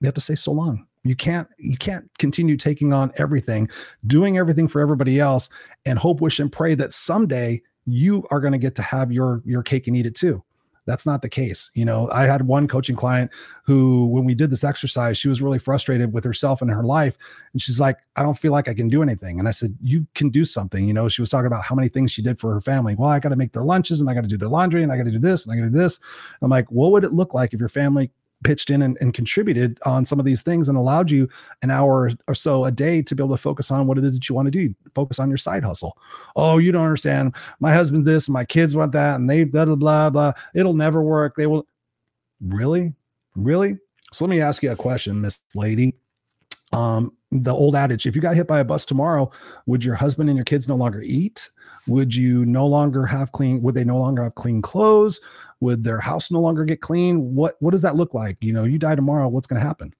You have to say so long. You can't you can't continue taking on everything, doing everything for everybody else, and hope, wish, and pray that someday you are going to get to have your your cake and eat it too. That's not the case. You know, I had one coaching client who, when we did this exercise, she was really frustrated with herself and her life. And she's like, I don't feel like I can do anything. And I said, You can do something. You know, she was talking about how many things she did for her family. Well, I got to make their lunches and I got to do their laundry and I got to do this and I got to do this. I'm like, What would it look like if your family pitched in and, and, contributed on some of these things and allowed you an hour or so a day to be able to focus on what it is that you want to do. Focus on your side hustle. Oh you don't understand. My husband this my kids want that and they blah blah blah blah. It'll never work. They will really? Really? So let me ask you a question miss lady. Um the old adage if you got hit by a bus tomorrow would your husband and your kids no longer eat? Would you no longer have clean would they no longer have clean clothes? Would their house no longer get clean? What what does that look like? You know you die tomorrow what's going to happen?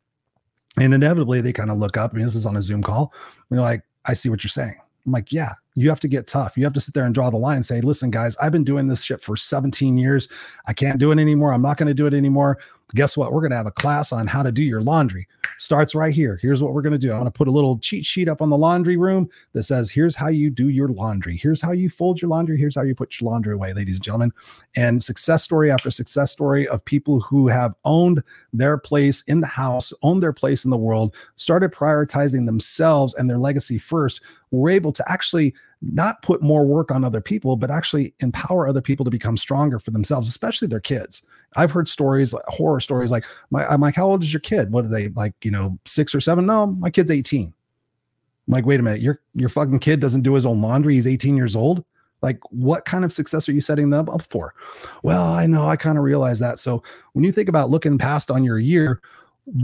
And inevitably they kind of look up I mean this is on a zoom call and they're like i see what you're saying. I'm like yeah you have to get tough. You have to sit there and draw the line and say listen guys i've been doing this shit for 17 years. I can't do it anymore. I'm not going to do it anymore guess what? We're going to have a class on how to do your laundry. Starts right here. Here's what we're going to do. I'm going to put a little cheat sheet up on the laundry room that says, here's how you do your laundry. Here's how you fold your laundry. Here's how you put your laundry away, ladies and gentlemen. And success story after success story of people who have owned their place in the house, owned their place in the world, started prioritizing themselves and their legacy first, were able to actually not put more work on other people, but actually empower other people to become stronger for themselves, especially their kids. I've heard stories, horror stories, like my uh, I'm like, how old is your kid? What are they like? You know, six or seven? No, my kid's 18. I'm like, wait a minute, your your fucking kid doesn't do his own laundry. He's 18 years old. Like, what kind of success are you setting them up for? Well, I know, I kind of realize that. So when you think about looking past on your year,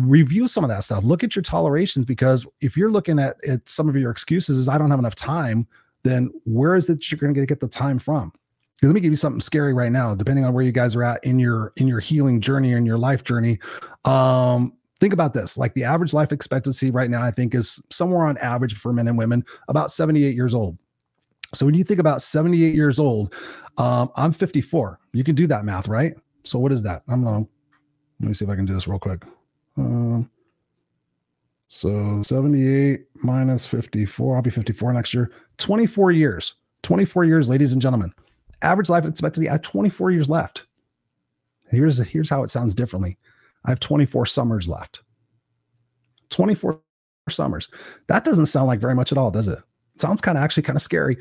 review some of that stuff. Look at your tolerations because if you're looking at, at some of your excuses is I don't have enough time, then where is it you're going to get the time from? Let me give you something scary right now depending on where you guys are at in your in your healing journey and your life journey. Um think about this like the average life expectancy right now i think is somewhere on average for men and women about 78 years old. So when you think about 78 years old um i'm 54 you can do that math right? So what is that? I'm gonna let me see if i can do this real quick. Um so 78 minus 54 i'll be 54 next year. 24 years. 24 years ladies and gentlemen average life expectancy, I have 24 years left. Here's, here's how it sounds differently. I have 24 summers left. 24 summers. That doesn't sound like very much at all, does it? it sounds kind of actually kind of scary.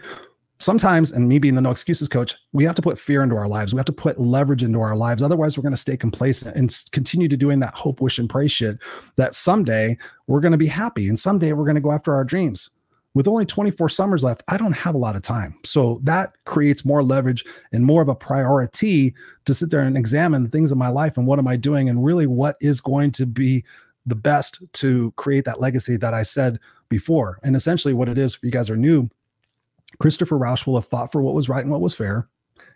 Sometimes, and me being the no excuses coach, we have to put fear into our lives. We have to put leverage into our lives. Otherwise, we're going to stay complacent and continue to doing that hope, wish, and pray shit that someday we're going to be happy and someday we're going to go after our dreams with only 24 summers left, I don't have a lot of time. So that creates more leverage and more of a priority to sit there and examine the things in my life and what am I doing and really what is going to be the best to create that legacy that I said before. And essentially, what it is, if you guys are new, Christopher Rausch will have fought for what was right and what was fair.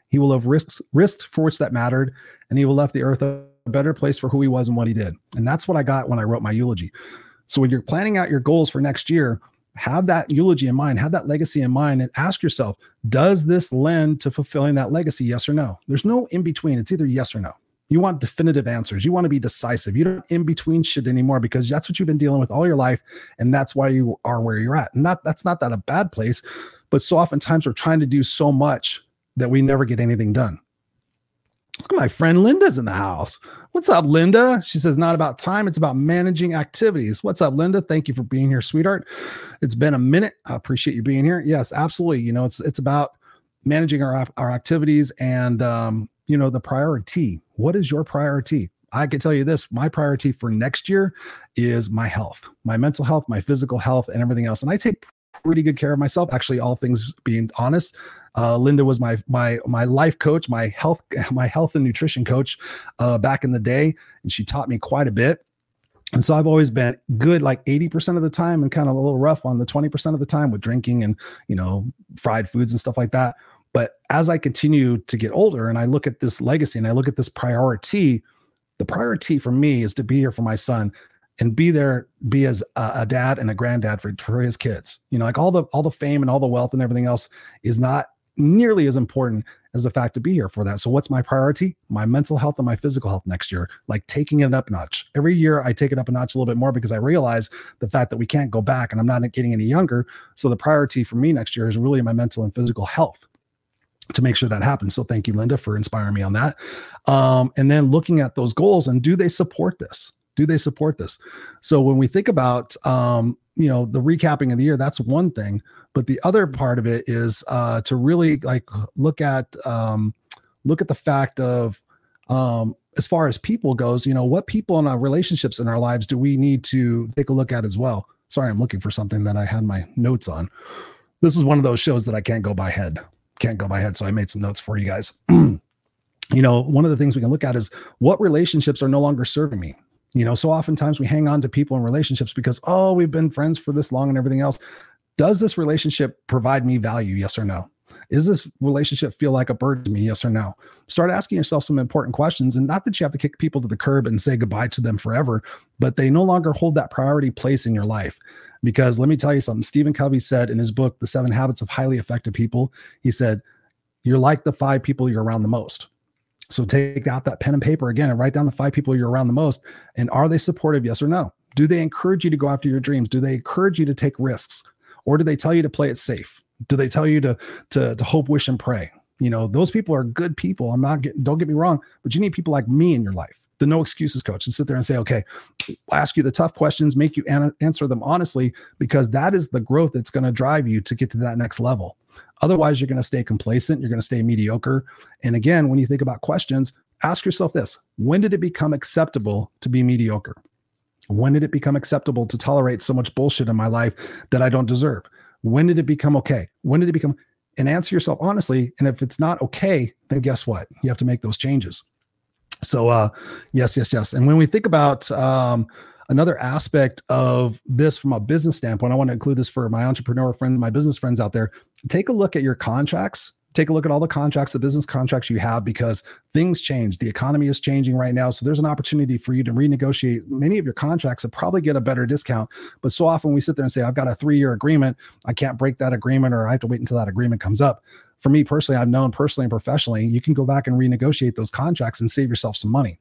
He will have risked, risked for which that mattered, and he will left the earth a better place for who he was and what he did. And that's what I got when I wrote my eulogy. So when you're planning out your goals for next year, have that eulogy in mind, have that legacy in mind, and ask yourself, does this lend to fulfilling that legacy? Yes or no? There's no in between. It's either yes or no. You want definitive answers. You want to be decisive. You don't in between shit anymore because that's what you've been dealing with all your life, and that's why you are where you're at. And that that's not that a bad place, but so oftentimes we're trying to do so much that we never get anything done. Look, my friend Linda's in the house. What's up, Linda? She says, not about time. It's about managing activities. What's up, Linda? Thank you for being here, sweetheart. It's been a minute. I appreciate you being here. Yes, absolutely. You know, it's it's about managing our our activities and um, you know, the priority. What is your priority? I can tell you this my priority for next year is my health, my mental health, my physical health, and everything else. And I take pretty good care of myself. Actually, all things being honest, uh, Linda was my my my life coach, my health my health and nutrition coach uh, back in the day, and she taught me quite a bit. And so I've always been good like 80% of the time and kind of a little rough on the 20% of the time with drinking and, you know, fried foods and stuff like that. But as I continue to get older and I look at this legacy and I look at this priority, the priority for me is to be here for my son and be there, be as a, a dad and a granddad for, for his kids. You know, like all the all the fame and all the wealth and everything else is not nearly as important as the fact to be here for that. So what's my priority? My mental health and my physical health next year, like taking it up a notch. Every year I take it up a notch a little bit more because I realize the fact that we can't go back and I'm not getting any younger. So the priority for me next year is really my mental and physical health to make sure that happens. So thank you, Linda, for inspiring me on that. Um, and then looking at those goals and do they support this? Do they support this? So when we think about um, you know the recapping of the year, that's one thing but the other part of it is uh, to really like look at um, look at the fact of um, as far as people goes, you know, what people in our relationships in our lives do we need to take a look at as well? Sorry, I'm looking for something that I had my notes on. This is one of those shows that I can't go by head. Can't go by head. So I made some notes for you guys. you know, one of the things we can look at is what relationships are no longer serving me. You know, so oftentimes we hang on to people in relationships because, oh, we've been friends for this long and everything else does this relationship provide me value? Yes or no? Is this relationship feel like a burden to me? Yes or no? Start asking yourself some important questions. And not that you have to kick people to the curb and say goodbye to them forever, but they no longer hold that priority place in your life. Because let me tell you something, Stephen Covey said in his book, The Seven Habits of Highly Effective People, he said, You're like the five people you're around the most. So take out that pen and paper again and write down the five people you're around the most. And are they supportive? Yes or no? Do they encourage you to go after your dreams? Do they encourage you to take risks? Or do they tell you to play it safe? Do they tell you to to, to hope, wish, and pray? You know, those people are good people. I'm not getting, don't get me wrong, but you need people like me in your life, the no excuses coach, and sit there and say, okay, I'll ask you the tough questions, make you an- answer them honestly, because that is the growth that's going to drive you to get to that next level. Otherwise, you're going to stay complacent, you're going to stay mediocre. And again, when you think about questions, ask yourself this when did it become acceptable to be mediocre? When did it become acceptable to tolerate so much bullshit in my life that I don't deserve? When did it become okay? When did it become, and answer yourself honestly. And if it's not okay, then guess what? You have to make those changes. So, uh, yes, yes, yes. And when we think about um, another aspect of this from a business standpoint, I want to include this for my entrepreneur friends, my business friends out there. Take a look at your contracts take a look at all the contracts, the business contracts you have, because things change. The economy is changing right now. So there's an opportunity for you to renegotiate many of your contracts and probably get a better discount. But so often we sit there and say, I've got a three year agreement. I can't break that agreement or I have to wait until that agreement comes up. For me personally, I've known personally and professionally, you can go back and renegotiate those contracts and save yourself some money.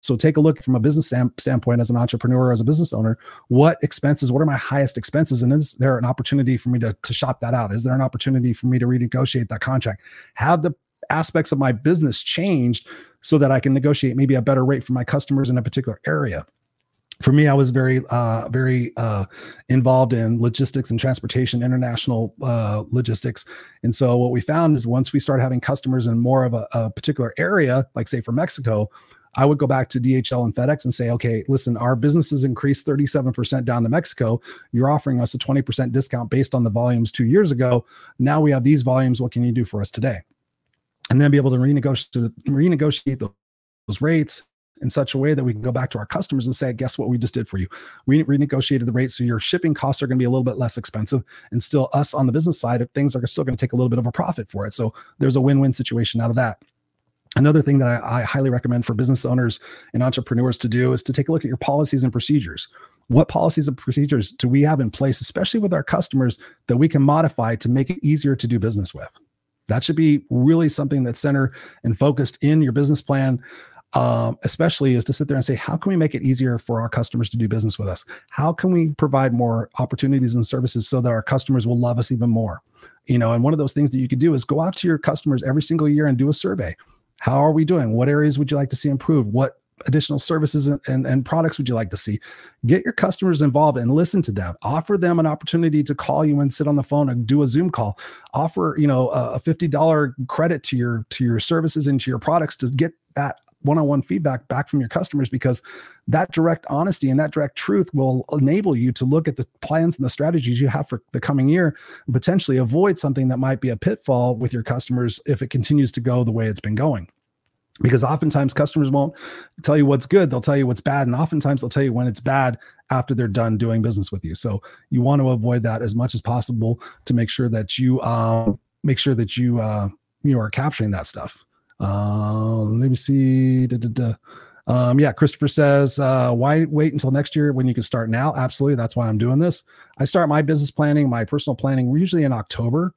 So take a look from a business standpoint as an entrepreneur, as a business owner, what expenses, what are my highest expenses? And is there an opportunity for me to, to shop that out? Is there an opportunity for me to renegotiate that contract? Have the aspects of my business changed so that I can negotiate maybe a better rate for my customers in a particular area? for me, I was very, uh, very uh, involved in logistics and transportation, international uh, logistics. And so, what we found is once we start having customers in more of a, a particular area, like say for Mexico, I would go back to DHL and FedEx and say, okay, listen, our business has increased 37% down to Mexico. You're offering us a 20% discount based on the volumes two years ago. Now we have these volumes. What can you do for us today? And then be able to renegotiate, renegotiate those rates in such a way that we can go back to our customers and say, guess what we just did for you? We renegotiated the rate. So your shipping costs are going to be a little bit less expensive. And still, us on the business side of things are still going to take a little bit of a profit for it. So there's a win win situation out of that. Another thing that I, I, highly recommend for business owners and entrepreneurs to do is to take a look at your policies and procedures. What policies and procedures do we have in place, especially with our customers, that we can modify to make it easier to do business with? That should be really something that's center and focused in your business plan. Um, especially is to sit there and say, how can we make it easier for our customers to do business with us? How can we provide more opportunities and services so that our customers will love us even more? You know, and one of those things that you could do is go out to your customers every single year and do a survey how are we doing? What areas would you like to see improved? What additional services and, and, and, products would you like to see? Get your customers involved and listen to them. Offer them an opportunity to call you and sit on the phone and do a Zoom call. Offer, you know, a $50 credit to your to your services and to your products to get that one-on-one feedback back from your customers because that direct honesty and that direct truth will enable you to look at the plans and the strategies you have for the coming year and potentially avoid something that might be a pitfall with your customers if it continues to go the way it's been going. Because oftentimes customers won't tell you what's good. They'll tell you what's bad and oftentimes they'll tell you when it's bad after they're done doing business with you. So you want to avoid that as much as possible to make sure that you um, make sure that you uh, you are capturing that stuff um, let me see. Da, da, da. Um, yeah, Christopher says, uh, why wait until next year when you can start now? Absolutely. That's why I'm doing this. I start my business planning, my personal planning, usually in October.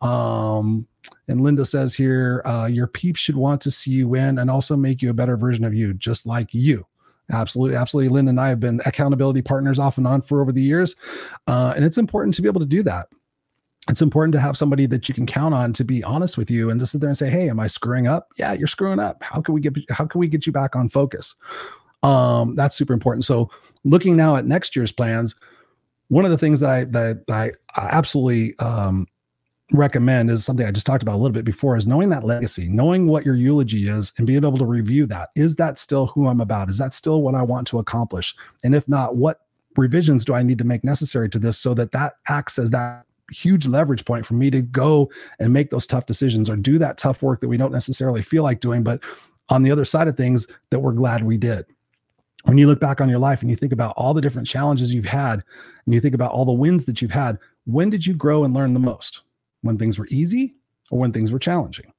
Um, and Linda says here, uh, your peeps should want to see you win and also make you a better version of you, just like you. Absolutely, absolutely. Linda and I have been accountability partners off and on for over the years, uh, and it's important to be able to do that it's important to have somebody that you can count on to be honest with you and to sit there and say, "Hey, am I screwing up? Yeah, you're screwing up. How can we get how can we get you back on focus?" Um, that's super important. So, looking now at next year's plans, one of the things that I that I, absolutely um, recommend is something I just talked about a little bit before is knowing that legacy, knowing what your eulogy is and being able to review that. Is that still who I'm about? Is that still what I want to accomplish? And if not, what revisions do I need to make necessary to this so that that acts as that huge leverage point for me to go and make those tough decisions or do that tough work that we don't necessarily feel like doing, but on the other side of things that we're glad we did. When you look back on your life and you think about all the different challenges you've had and you think about all the wins that you've had, when did you grow and learn the most? When things were easy or when things were challenging?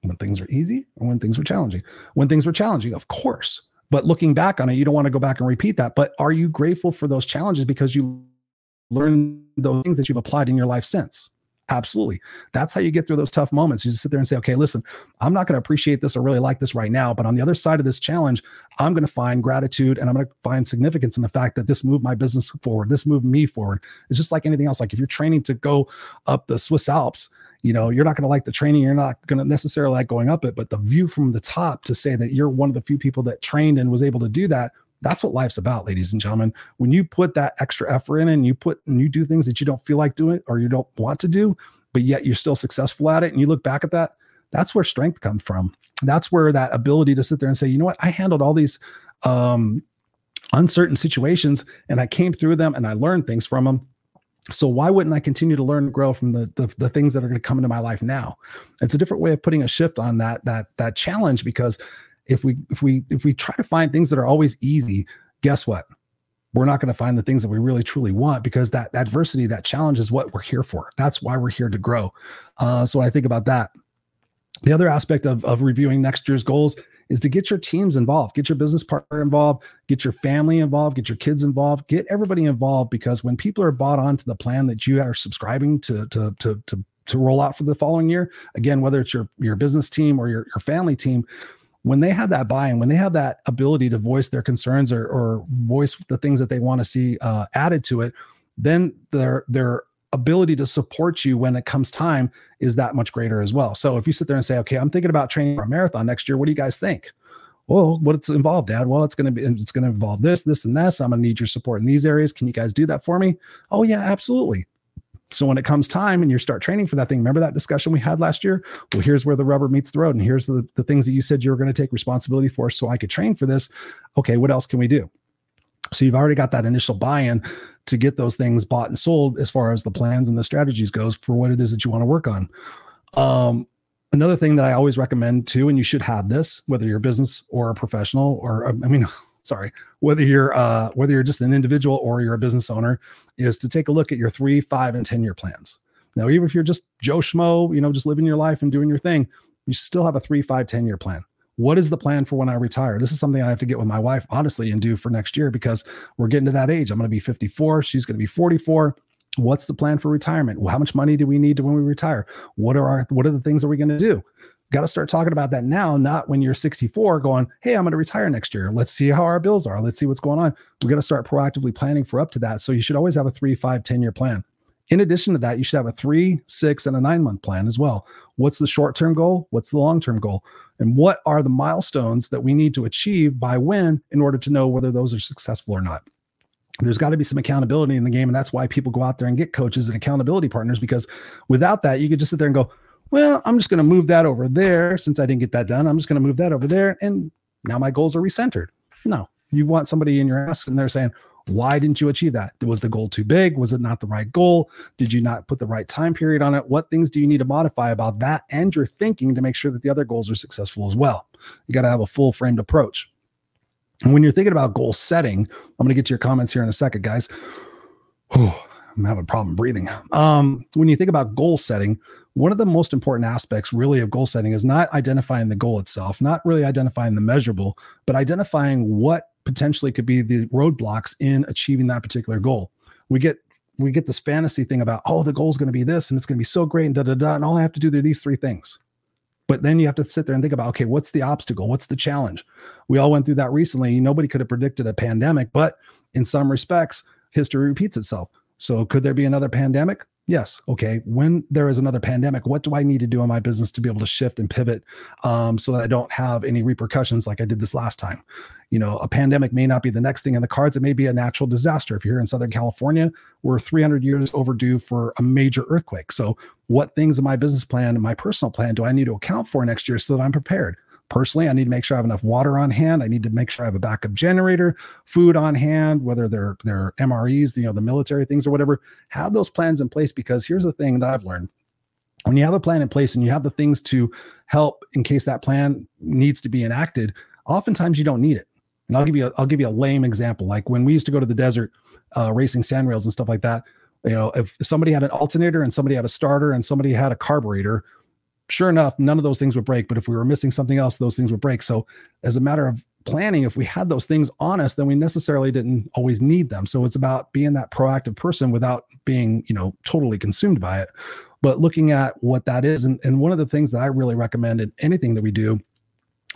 When things were easy or when things were challenging? When things were challenging, of course. But looking back on it, you don't want to go back and repeat that. But are you grateful for those challenges because you learn those things that you've applied in your life since? Absolutely. That's how you get through those tough moments. You just sit there and say, okay, listen, I'm not going to appreciate this or really like this right now, but on the other side of this challenge, I'm going to find gratitude and I'm going to find significance in the fact that this moved my business forward. This moved me forward. It's just like anything else. Like if you're training to go up the Swiss Alps, you know, you're not going to like the training. You're not going to necessarily like going up it, but the view from the top to say that you're one of the few people that trained and was able to do that that's what life's about, ladies and gentlemen. When you put that extra effort in and you put and you do things that you don't feel like doing or you don't want to do, but yet you're still successful at it, and you look back at that, that's where strength comes from. That's where that ability to sit there and say, you know what, I handled all these um, uncertain situations and I came through them and I learned things from them. So why wouldn't I continue to learn and grow from the, the, the things that are going to come into my life now? It's a different way of putting a shift on that that that challenge because if we if we if we try to find things that are always easy, guess what? We're not going to find the things that we really truly want because that adversity, that challenge is what we're here for. That's why we're here to grow. Uh, so I think about that. The other aspect of, of reviewing next year's goals is to get your teams involved, get your business partner involved, get your family involved, get your kids involved, get everybody involved because when people are bought onto the plan that you are subscribing to to to to, to roll out for the following year, again, whether it's your your business team or your, your family team, when they have that buy-in, when they have that ability to voice their concerns or, or voice the things that they want to see uh, added to it, then their their ability to support you when it comes time is that much greater as well. So if you sit there and say, "Okay, I'm thinking about training for a marathon next year. What do you guys think?" Well, what's involved, Dad? Well, it's going to be it's going to involve this, this, and this. I'm going to need your support in these areas. Can you guys do that for me? Oh yeah, absolutely. So when it comes time and you start training for that thing, remember that discussion we had last year? Well, here's where the rubber meets the road. And here's the, the things that you said you were going to take responsibility for so I could train for this. Okay, what else can we do? So you've already got that initial buy-in to get those things bought and sold as far as the plans and the strategies goes for what it is that you want to work on. Um, another thing that I always recommend too, and you should have this, whether you're a business or a professional, or I mean, sorry, whether you're uh, whether you're just an individual or you're a business owner, is to take a look at your three, five, and ten year plans. Now, even if you're just Joe Schmo, you know, just living your life and doing your thing, you still have a three, five, 10 year plan. What is the plan for when I retire? This is something I have to get with my wife, honestly, and do for next year because we're getting to that age. I'm going to be 54. She's going to be 44. What's the plan for retirement? Well, how much money do we need to when we retire? What are our what are the things that we're going to do? Got to start talking about that now, not when you're 64 going, Hey, I'm going to retire next year. Let's see how our bills are. Let's see what's going on. We got to start proactively planning for up to that. So you should always have a three, five, 10 year plan. In addition to that, you should have a three, six, and a nine month plan as well. What's the short term goal? What's the long term goal? And what are the milestones that we need to achieve by when in order to know whether those are successful or not? There's got to be some accountability in the game. And that's why people go out there and get coaches and accountability partners because without that, you could just sit there and go, well, I'm just going to move that over there since I didn't get that done. I'm just going to move that over there. And now my goals are recentered. No, you want somebody in your ass and they're saying, why didn't you achieve that? Was the goal too big? Was it not the right goal? Did you not put the right time period on it? What things do you need to modify about that and your thinking to make sure that the other goals are successful as well? You got to have a full framed approach. And when you're thinking about goal setting, I'm going to get to your comments here in a second, guys. I'm having a problem breathing. Um, when you think about goal setting, one of the most important aspects really of goal setting is not identifying the goal itself, not really identifying the measurable, but identifying what potentially could be the roadblocks in achieving that particular goal. We get we get this fantasy thing about oh the goal is going to be this and it's going to be so great and da da da and all I have to do are these three things. But then you have to sit there and think about okay what's the obstacle? What's the challenge? We all went through that recently. Nobody could have predicted a pandemic, but in some respects history repeats itself. So could there be another pandemic? Yes. Okay. When there is another pandemic, what do I need to do in my business to be able to shift and pivot um, so that I don't have any repercussions like I did this last time? You know, a pandemic may not be the next thing in the cards. It may be a natural disaster. If you're here in Southern California, we're 300 years overdue for a major earthquake. So, what things in my business plan and my personal plan do I need to account for next year so that I'm prepared? Personally i need to make sure i have enough water on hand. I need to make sure i have a backup generator food on hand whether they're they're mres you know the military things or whatever. Have those plans in place because here's the thing that i've learned. When you have a plan in place and you have the things to help in case that plan needs to be enacted oftentimes you don't need it. And i'll give you a, i'll give you a lame example. Like when we used to go to the desert uh, racing sand rails and stuff like that you know if somebody had an alternator and somebody had a starter and somebody had a carburetor sure enough, none of those things would break. But if we were missing something else, those things would break. So, as a matter of planning, if we had those things on us, then we necessarily didn't always need them. So it's about being that proactive person without being, you know, totally consumed by it. But looking at what that is, and, and one of the things that I really recommend in anything that we do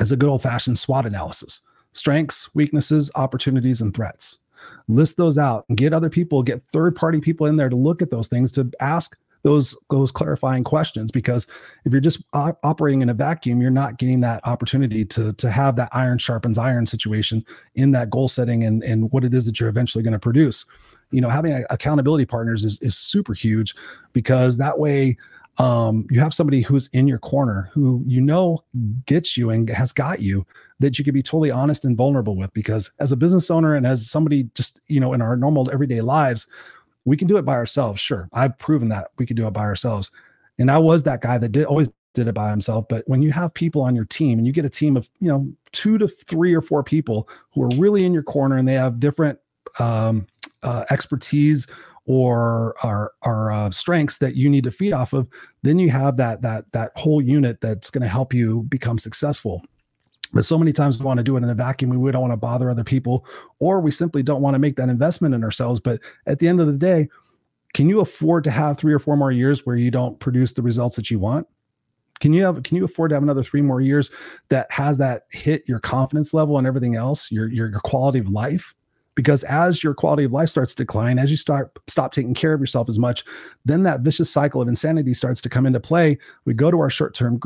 is a good old fashioned SWOT analysis strengths, weaknesses, opportunities, and threats. List those out and get other people, get third party people in there to look at those things to ask those those clarifying questions because if you're just op- operating in a vacuum you're not getting that opportunity to to have that iron sharpens iron situation in that goal setting and and what it is that you're eventually going to produce. You know having accountability partners is is super huge because that way um, you have somebody who's in your corner who you know gets you and has got you that you can be totally honest and vulnerable with because as a business owner and as somebody just you know in our normal everyday lives we can do it by ourselves. Sure. I've proven that we can do it by ourselves. And I was that guy that did always did it by himself. But when you have people on your team and you get a team of, you know, two to three or four people who are really in your corner and they have different um, uh, expertise or are, are uh, strengths that you need to feed off of, then you have that that that whole unit that's going to help you become successful. But so many times we want to do it in a vacuum. We don't want to bother other people, or we simply don't want to make that investment in ourselves. But at the end of the day, can you afford to have three or four more years where you don't produce the results that you want? Can you have can you afford to have another three more years that has that hit your confidence level and everything else, your your, your quality of life? Because as your quality of life starts to decline as you start stop taking care of yourself as much then that vicious cycle of insanity starts to come into play we go to our short-term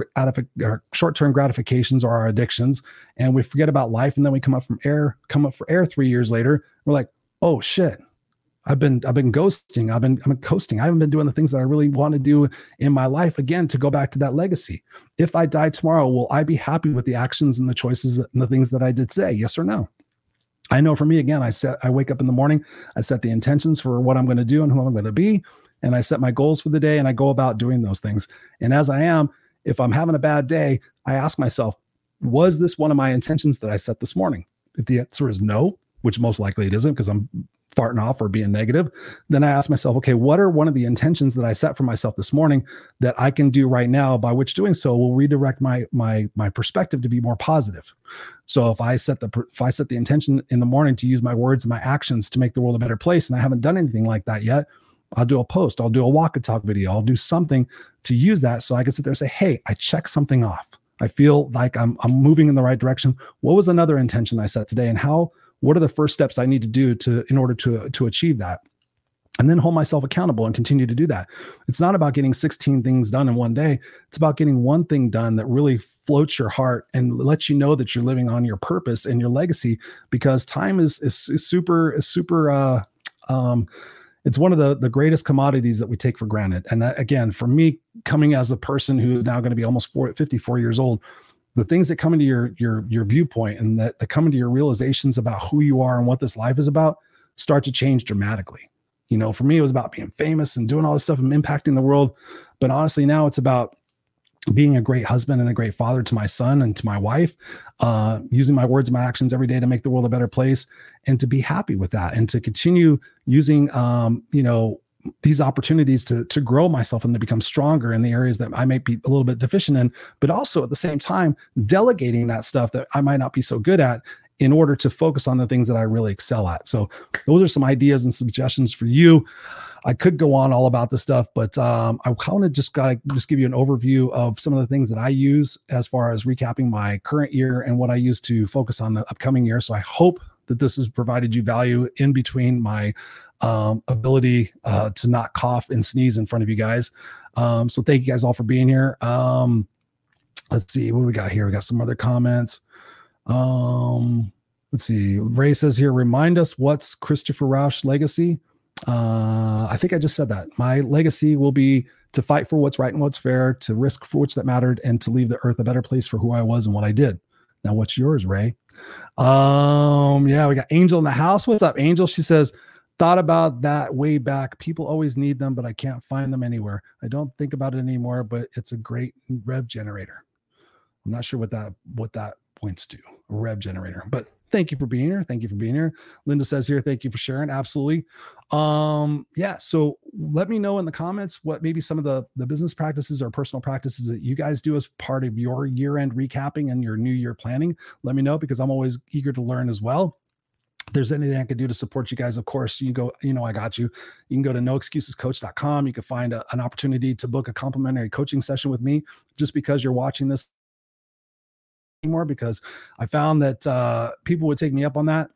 our short-term gratifications or our addictions and we forget about life and then we come up from air come up for air 3 years later we're like oh shit I've been I've been ghosting. I've been I'm coasting. I haven't been doing the things that I really want to do in my life again to go back to that legacy. If I die tomorrow, will I be happy with the actions and the choices and the things that I did today? Yes or no? I know for me, again, I set, I wake up in the morning, I set the intentions for what I'm going to do and who I'm going to be, and I set my goals for the day and I go about doing those things. And as I am, if I'm having a bad day, I ask myself, was this one of my intentions that I set this morning? If the answer is no, which most likely it isn't because I'm farting off or being negative, then I ask myself, okay, what are one of the intentions that I set for myself this morning that I can do right now by which doing so will redirect my my my perspective to be more positive. So if I set the if I set the intention in the morning to use my words and my actions to make the world a better place and I haven't done anything like that yet, I'll do a post, I'll do a walk and talk video, I'll do something to use that so I can sit there and say, "Hey, I checked something off. I feel like I'm I'm moving in the right direction. What was another intention I set today and how what are the first steps i need to do to in order to to achieve that? And then hold myself accountable and continue to do that. It's not about getting 16 things done in one day. It's about getting one thing done that really floats your heart and lets you know that you're living on your purpose and your legacy because time is is, is super is super uh um it's one of the the greatest commodities that we take for granted. And that, again for me coming as a person who is now going to be almost four, 54 years old the things that come into your your your viewpoint and that, that come into your realizations about who you are and what this life is about start to change dramatically. You know for me it was about being famous and doing all this stuff and impacting the world. But honestly now it's about being a great husband and a great father to my son and to my wife uh, using my words and my actions every day to make the world a better place and to be happy with that and to continue using um, you know these opportunities to to grow myself and to become stronger in the areas that I might be a little bit deficient in, but also at the same time delegating that stuff that I might not be so good at in order to focus on the things that I really excel at. So those are some ideas and suggestions for you. I could go on all about this stuff, but um, I kind of just got to just give you an overview of some of the things that I use as far as recapping my current year and what I use to focus on the upcoming year. So I hope that this has provided you value in between my um, ability uh, to not cough and sneeze in front of you guys. Um, so thank you guys all for being here. Um, let's see what we got here. We got some other comments. Um, let's see. Ray says here, remind us what's Christopher Rausch legacy. Uh, I think I just said that. My legacy will be to fight for what's right and what's fair, to risk for which that mattered, and to leave the earth a better place for who I was and what I did. Now, what's yours, Ray? Um, yeah, we got Angel in the house. What's up, Angel? She says, thought about that way back. People always need them, but I can't find them anywhere. I don't think about it anymore, but it's a great rev generator. I'm not sure what that what that points to, a rev generator, but thank you for being here. Thank you for being here. Linda says here, thank you for sharing. Absolutely. Um, yeah. So let me know in the comments what maybe some of the the business practices or personal practices that you guys do as part of your year-end recapping and your new year planning. Let me know because I'm always eager to learn as well. There's anything I can do to support you guys, of course, you go, you know, I got you. You can go to noexcusescoach.com. You can find a, an opportunity to book a complimentary coaching session with me just because you're watching this anymore because I found that uh, people would take me up on that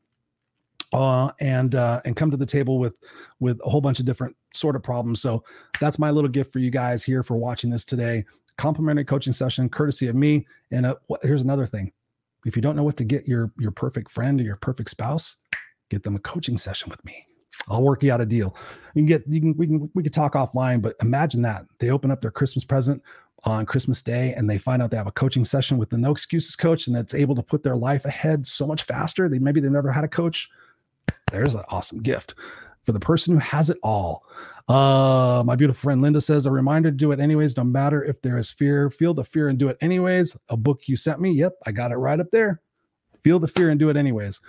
uh, and uh, and come to the table with with a whole bunch of different sort of problems. So that's my little gift for you guys here for watching this today. Complimentary coaching session, courtesy of me. And uh, here's another thing: if you don't know what to get your your perfect friend or your perfect spouse, get them a coaching session with me. I'll work you out a deal. You can get you can we can we could talk offline, but imagine that they open up their Christmas present on Christmas Day and they find out they have a coaching session with the No Excuses coach and that's able to put their life ahead so much faster. They maybe they've never had a coach. There's an awesome gift for the person who has it all. Uh, my beautiful friend Linda says a reminder to do it anyways, no matter if there is fear. Feel the fear and do it anyways. A book you sent me. Yep, I got it right up there feel the fear and do it anyways.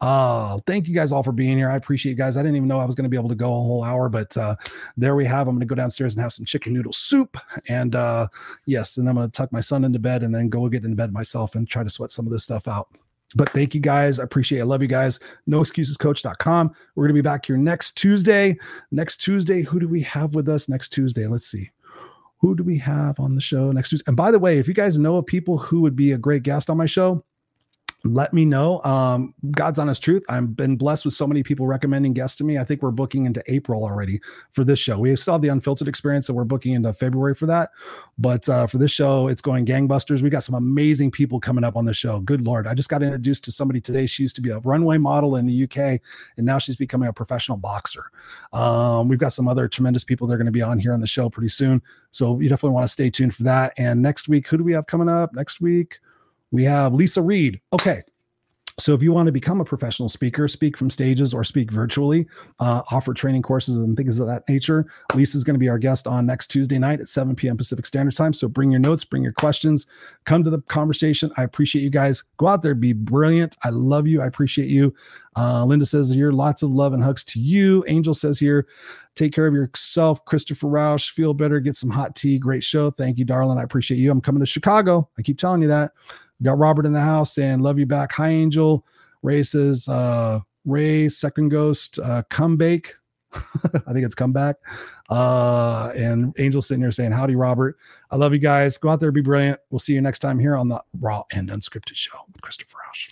Uh, thank you guys all for being here. I appreciate you guys. I didn't even know I was going to be able to go a whole hour, but uh, there we have. I'm going to go downstairs and have some chicken noodle soup. And uh, yes, and I'm going to tuck my son into bed and then go get into bed myself and try to sweat some of this stuff out. But thank you guys. I appreciate it. I love you guys. NoExcusesCoach.com. We're going to be back here next Tuesday. Next Tuesday, who do we have with us next Tuesday? Let's see. Who do we have on the show next Tuesday? And by the way, if you guys know of people who would be a great guest on my show, let me know. Um, God's honest truth. I've been blessed with so many people recommending guests to me. I think we're booking into April already for this show. We still have the unfiltered experience, so we're booking into February for that. But uh, for this show, it's going gangbusters. We got some amazing people coming up on the show. Good Lord. I just got introduced to somebody today. She used to be a runway model in the UK, and now she's becoming a professional boxer. Um, we've got some other tremendous people that are going to be on here on the show pretty soon. So you definitely want to stay tuned for that. And next week, who do we have coming up next week? We have Lisa Reed. Okay. So if you want to become a professional speaker, speak from stages or speak virtually, uh, offer training courses and things of that nature, Lisa is going to be our guest on next Tuesday night at 7 p.m. Pacific Standard Time. So bring your notes, bring your questions, come to the conversation. I appreciate you guys. Go out there, be brilliant. I love you. I appreciate you. Uh, Linda says here, lots of love and hugs to you. Angel says here, take care of yourself. Christopher Rausch, feel better, get some hot tea. Great show. Thank you, darling. I appreciate you. I'm coming to Chicago. I keep telling you that. Got Robert in the house saying, Love you back. Hi, Angel. Says, uh, Ray, second ghost, uh, come bake. I think it's come back. Uh, and Angel sitting here saying, Howdy, Robert. I love you guys. Go out there, be brilliant. We'll see you next time here on the Raw and Unscripted Show with Christopher Rausch.